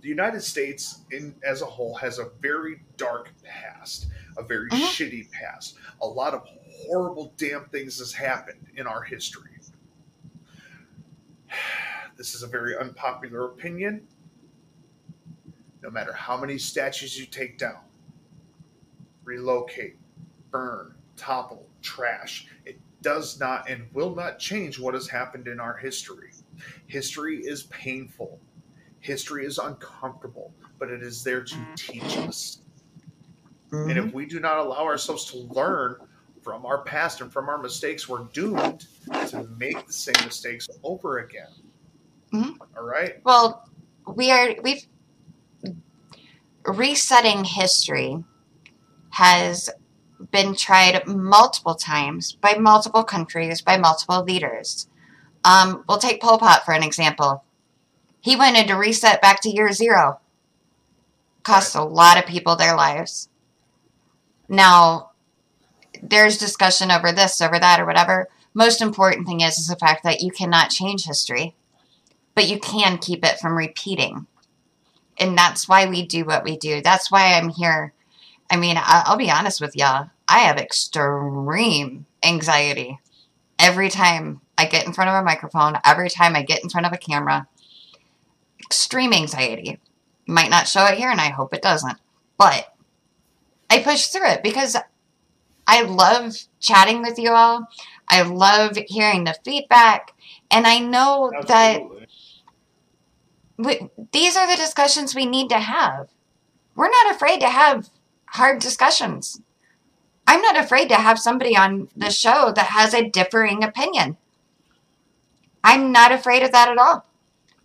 The United States, in as a whole, has a very dark past, a very uh-huh. shitty past. A lot of horrible, damn things has happened in our history. This is a very unpopular opinion. No matter how many statues you take down, relocate, burn, topple, trash, it does not and will not change what has happened in our history. History is painful. History is uncomfortable, but it is there to teach us. And if we do not allow ourselves to learn from our past and from our mistakes, we're doomed to make the same mistakes over again. Mhm. All right? Well, we are we've resetting history has been tried multiple times by multiple countries by multiple leaders. Um, we'll take Pol Pot for an example. He wanted to reset back to year zero. Cost a lot of people their lives. Now, there's discussion over this, over that, or whatever. Most important thing is, is the fact that you cannot change history, but you can keep it from repeating. And that's why we do what we do. That's why I'm here. I mean, I'll be honest with y'all. I have extreme anxiety every time I get in front of a microphone, every time I get in front of a camera. Extreme anxiety. Might not show it here, and I hope it doesn't. But I push through it because I love chatting with you all. I love hearing the feedback. And I know that we, these are the discussions we need to have. We're not afraid to have hard discussions. I'm not afraid to have somebody on the show that has a differing opinion. I'm not afraid of that at all.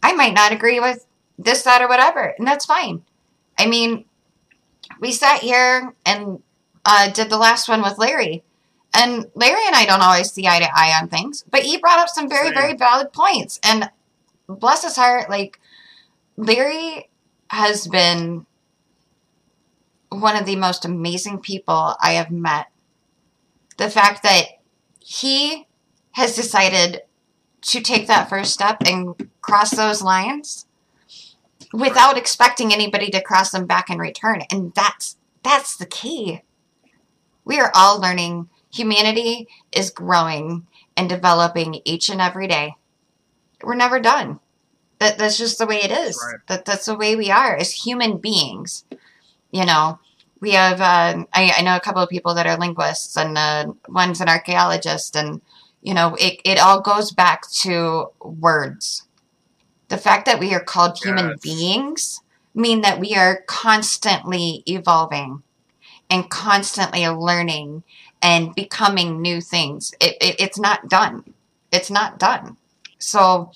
I might not agree with this, that, or whatever, and that's fine. I mean, we sat here and uh, did the last one with Larry. And Larry and I don't always see eye to eye on things, but he brought up some very, very valid points. And bless his heart, like, Larry has been one of the most amazing people I have met. The fact that he has decided to take that first step and cross those lines without expecting anybody to cross them back in return. And that's that's the key. We are all learning. Humanity is growing and developing each and every day. We're never done. That that's just the way it is. That that's the way we are as human beings. You know, we have. Uh, I, I know a couple of people that are linguists, and uh, one's an archaeologist, and you know, it it all goes back to words. The fact that we are called human beings mean that we are constantly evolving and constantly learning and becoming new things. It, it, it's not done. It's not done. So,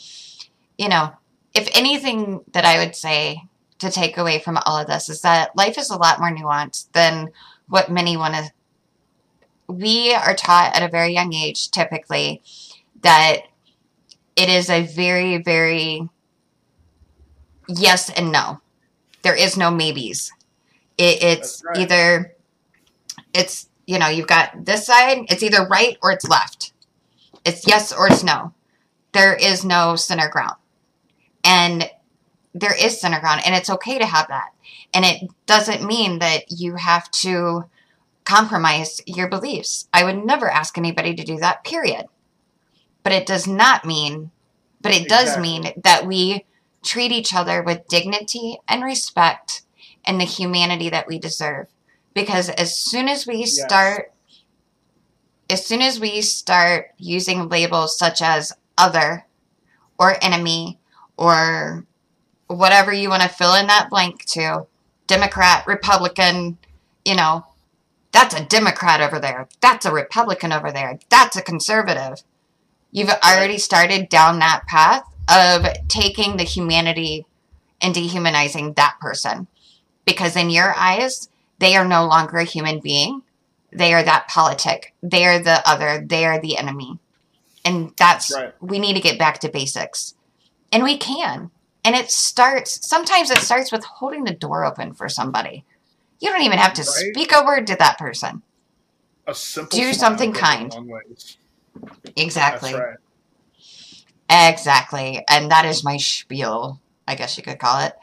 you know, if anything that I would say to take away from all of this is that life is a lot more nuanced than what many want to. We are taught at a very young age, typically, that it is a very, very yes and no. There is no maybes. It, it's either it's you know you've got this side. It's either right or it's left. It's yes or it's no. There is no center ground, and there is center ground, and it's okay to have that. And it doesn't mean that you have to compromise your beliefs. I would never ask anybody to do that. Period. but it does not mean, but it does mean that we treat each other with dignity and respect and the humanity that we deserve. Because as soon as we Yes. start, as soon as we start using labels such as other or enemy or whatever you want to fill in that blank to, Democrat, Republican, you know, that's a Democrat over there. That's a Republican over there. That's a conservative. You've already started down that path of taking the humanity and dehumanizing that person. Because in your eyes, they are no longer a human being. They are that politic. They are the other. They are the enemy. And that's, Right. we need to get back to basics. And we can. And it starts, sometimes it starts with holding the door open for somebody. You don't even have to Right. speak a word to that person. A simple Do something kind. Exactly. Right. Exactly. And that is my spiel, I guess you could call it.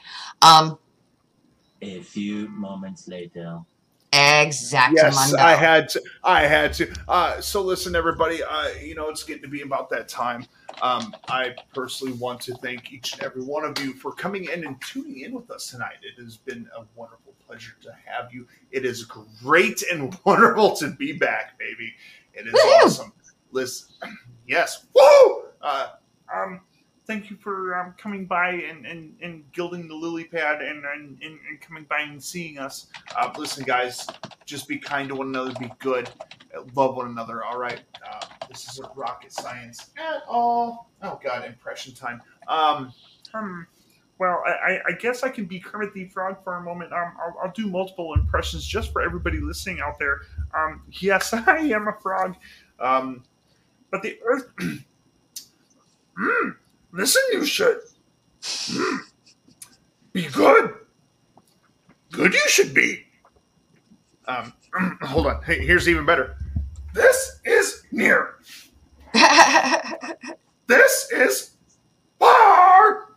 Um, A few moments later. exactly. Yes, I had to. I had to. Uh, so listen, everybody. Uh, you know, it's getting to be about that time. Um, I personally want to thank each and every one of you for coming in and tuning in with us tonight. It has been a wonderful pleasure to have you. It is great and wonderful to be back, baby. It is awesome. Listen, yes, woo! Uh, um, thank you for um, coming by and, and, and gilding the lily pad and, and, and, coming by and seeing us. Uh, listen, guys, just be kind to one another, be good, uh, love one another, all right? Uh, this isn't rocket science at all. Oh, God, impression time. Um, um, well, I, I- I guess I can be Kermit the Frog for a moment. Um, I'll, I'll do multiple impressions just for everybody listening out there. Um, yes, I am a frog. Um, but the Earth. Mm, listen, you should. Mm, be good. Good you should be. Um, hold on. Hey, here's even better. This is near. this is far.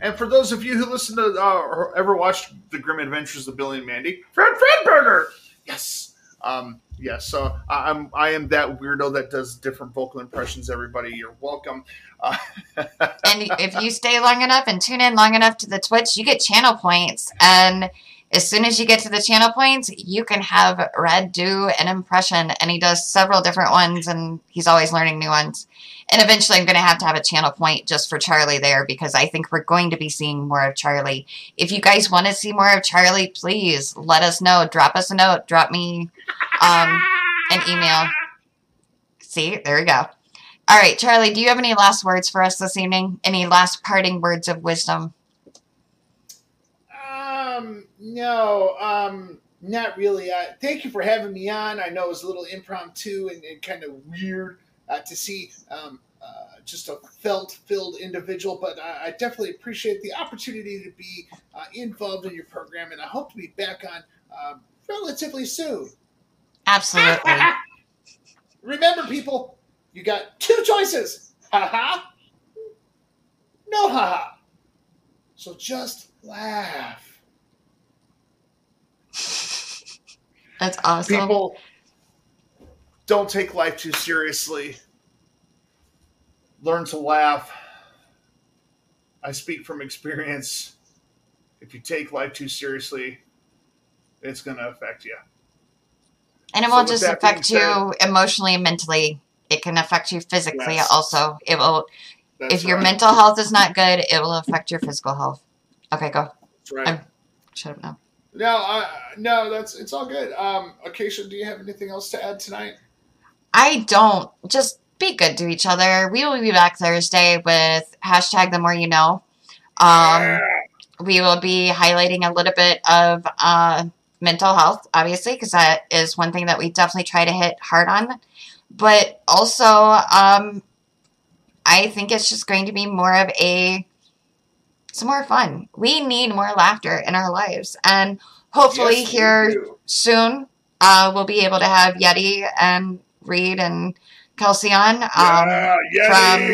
And for those of you who listen to uh, or ever watched the Grim Adventures of Billy and Mandy, Fred Fredburger. Yes. Um, yes. So I'm I am that weirdo that does different vocal impressions. Everybody, you're welcome. Uh, and if you stay long enough and tune in long enough to the Twitch, you get channel points. And as soon as you get to the channel points, you can have Red do an impression. And he does several different ones, and he's always learning new ones. And eventually, I'm going to have to have a channel point just for Charlie there because I think we're going to be seeing more of Charlie. If you guys want to see more of Charlie, please let us know. Drop us a note. Drop me um, an email. See, there we go. All right, Charlie, do you have any last words for us this evening? Any last parting words of wisdom? Um, no, um, not really. Uh, thank you for having me on. I know it was a little impromptu and, and kind of weird uh, to see um, uh, just a felt-filled individual, but I, I definitely appreciate the opportunity to be uh, involved in your program, and I hope to be back on um, relatively soon. Absolutely. Remember, people, you got two choices: haha, no haha. So just laugh. That's awesome. People don't take life too seriously. Learn to laugh. I speak from experience. If you take life too seriously, it's going to affect you. And it So won't just affect you emotionally and mentally. It can affect you physically Yes. also. It will That's if your right. mental health is not good, it will affect your physical health. Okay, go. That's right. I'm, shut up now. No, I, no, that's it's all good. Um, Acacia, do you have anything else to add tonight? I don't. Just be good to each other. We will be back Thursday with hashtag the more you know. Um, we will be highlighting a little bit of uh, mental health, obviously, because that is one thing that we definitely try to hit hard on. But also, um, I think it's just going to be more of a some more fun. We need more laughter in our lives, and hopefully Yes, here soon uh, we'll be able to have Yeti and Reed and Kelsey on um, Yeah, from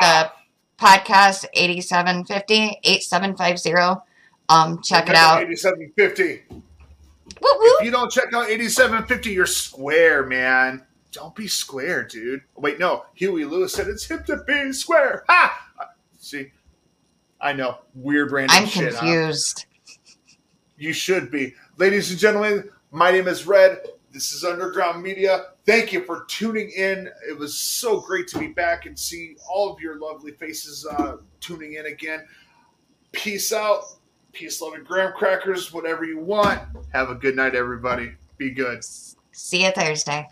the podcast 8750 8750. Um, check it out. Eighty-seven fifty. If you don't check out eighty-seven fifty, you're square, man. don't be square, dude. Wait, no. Huey Lewis said it's hip to be square. Ha! I know weird random I'm shit. huh? confused. You should be. Ladies and gentlemen, my name is Red. This is Underground Media. Thank you for tuning in. It was so great to be back and see all of your lovely faces uh, tuning in again. Peace out. Peace, love, and graham crackers, whatever you want. Have a good night, everybody. Be good. See you Thursday.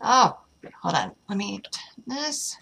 Oh, hold on. Let me this.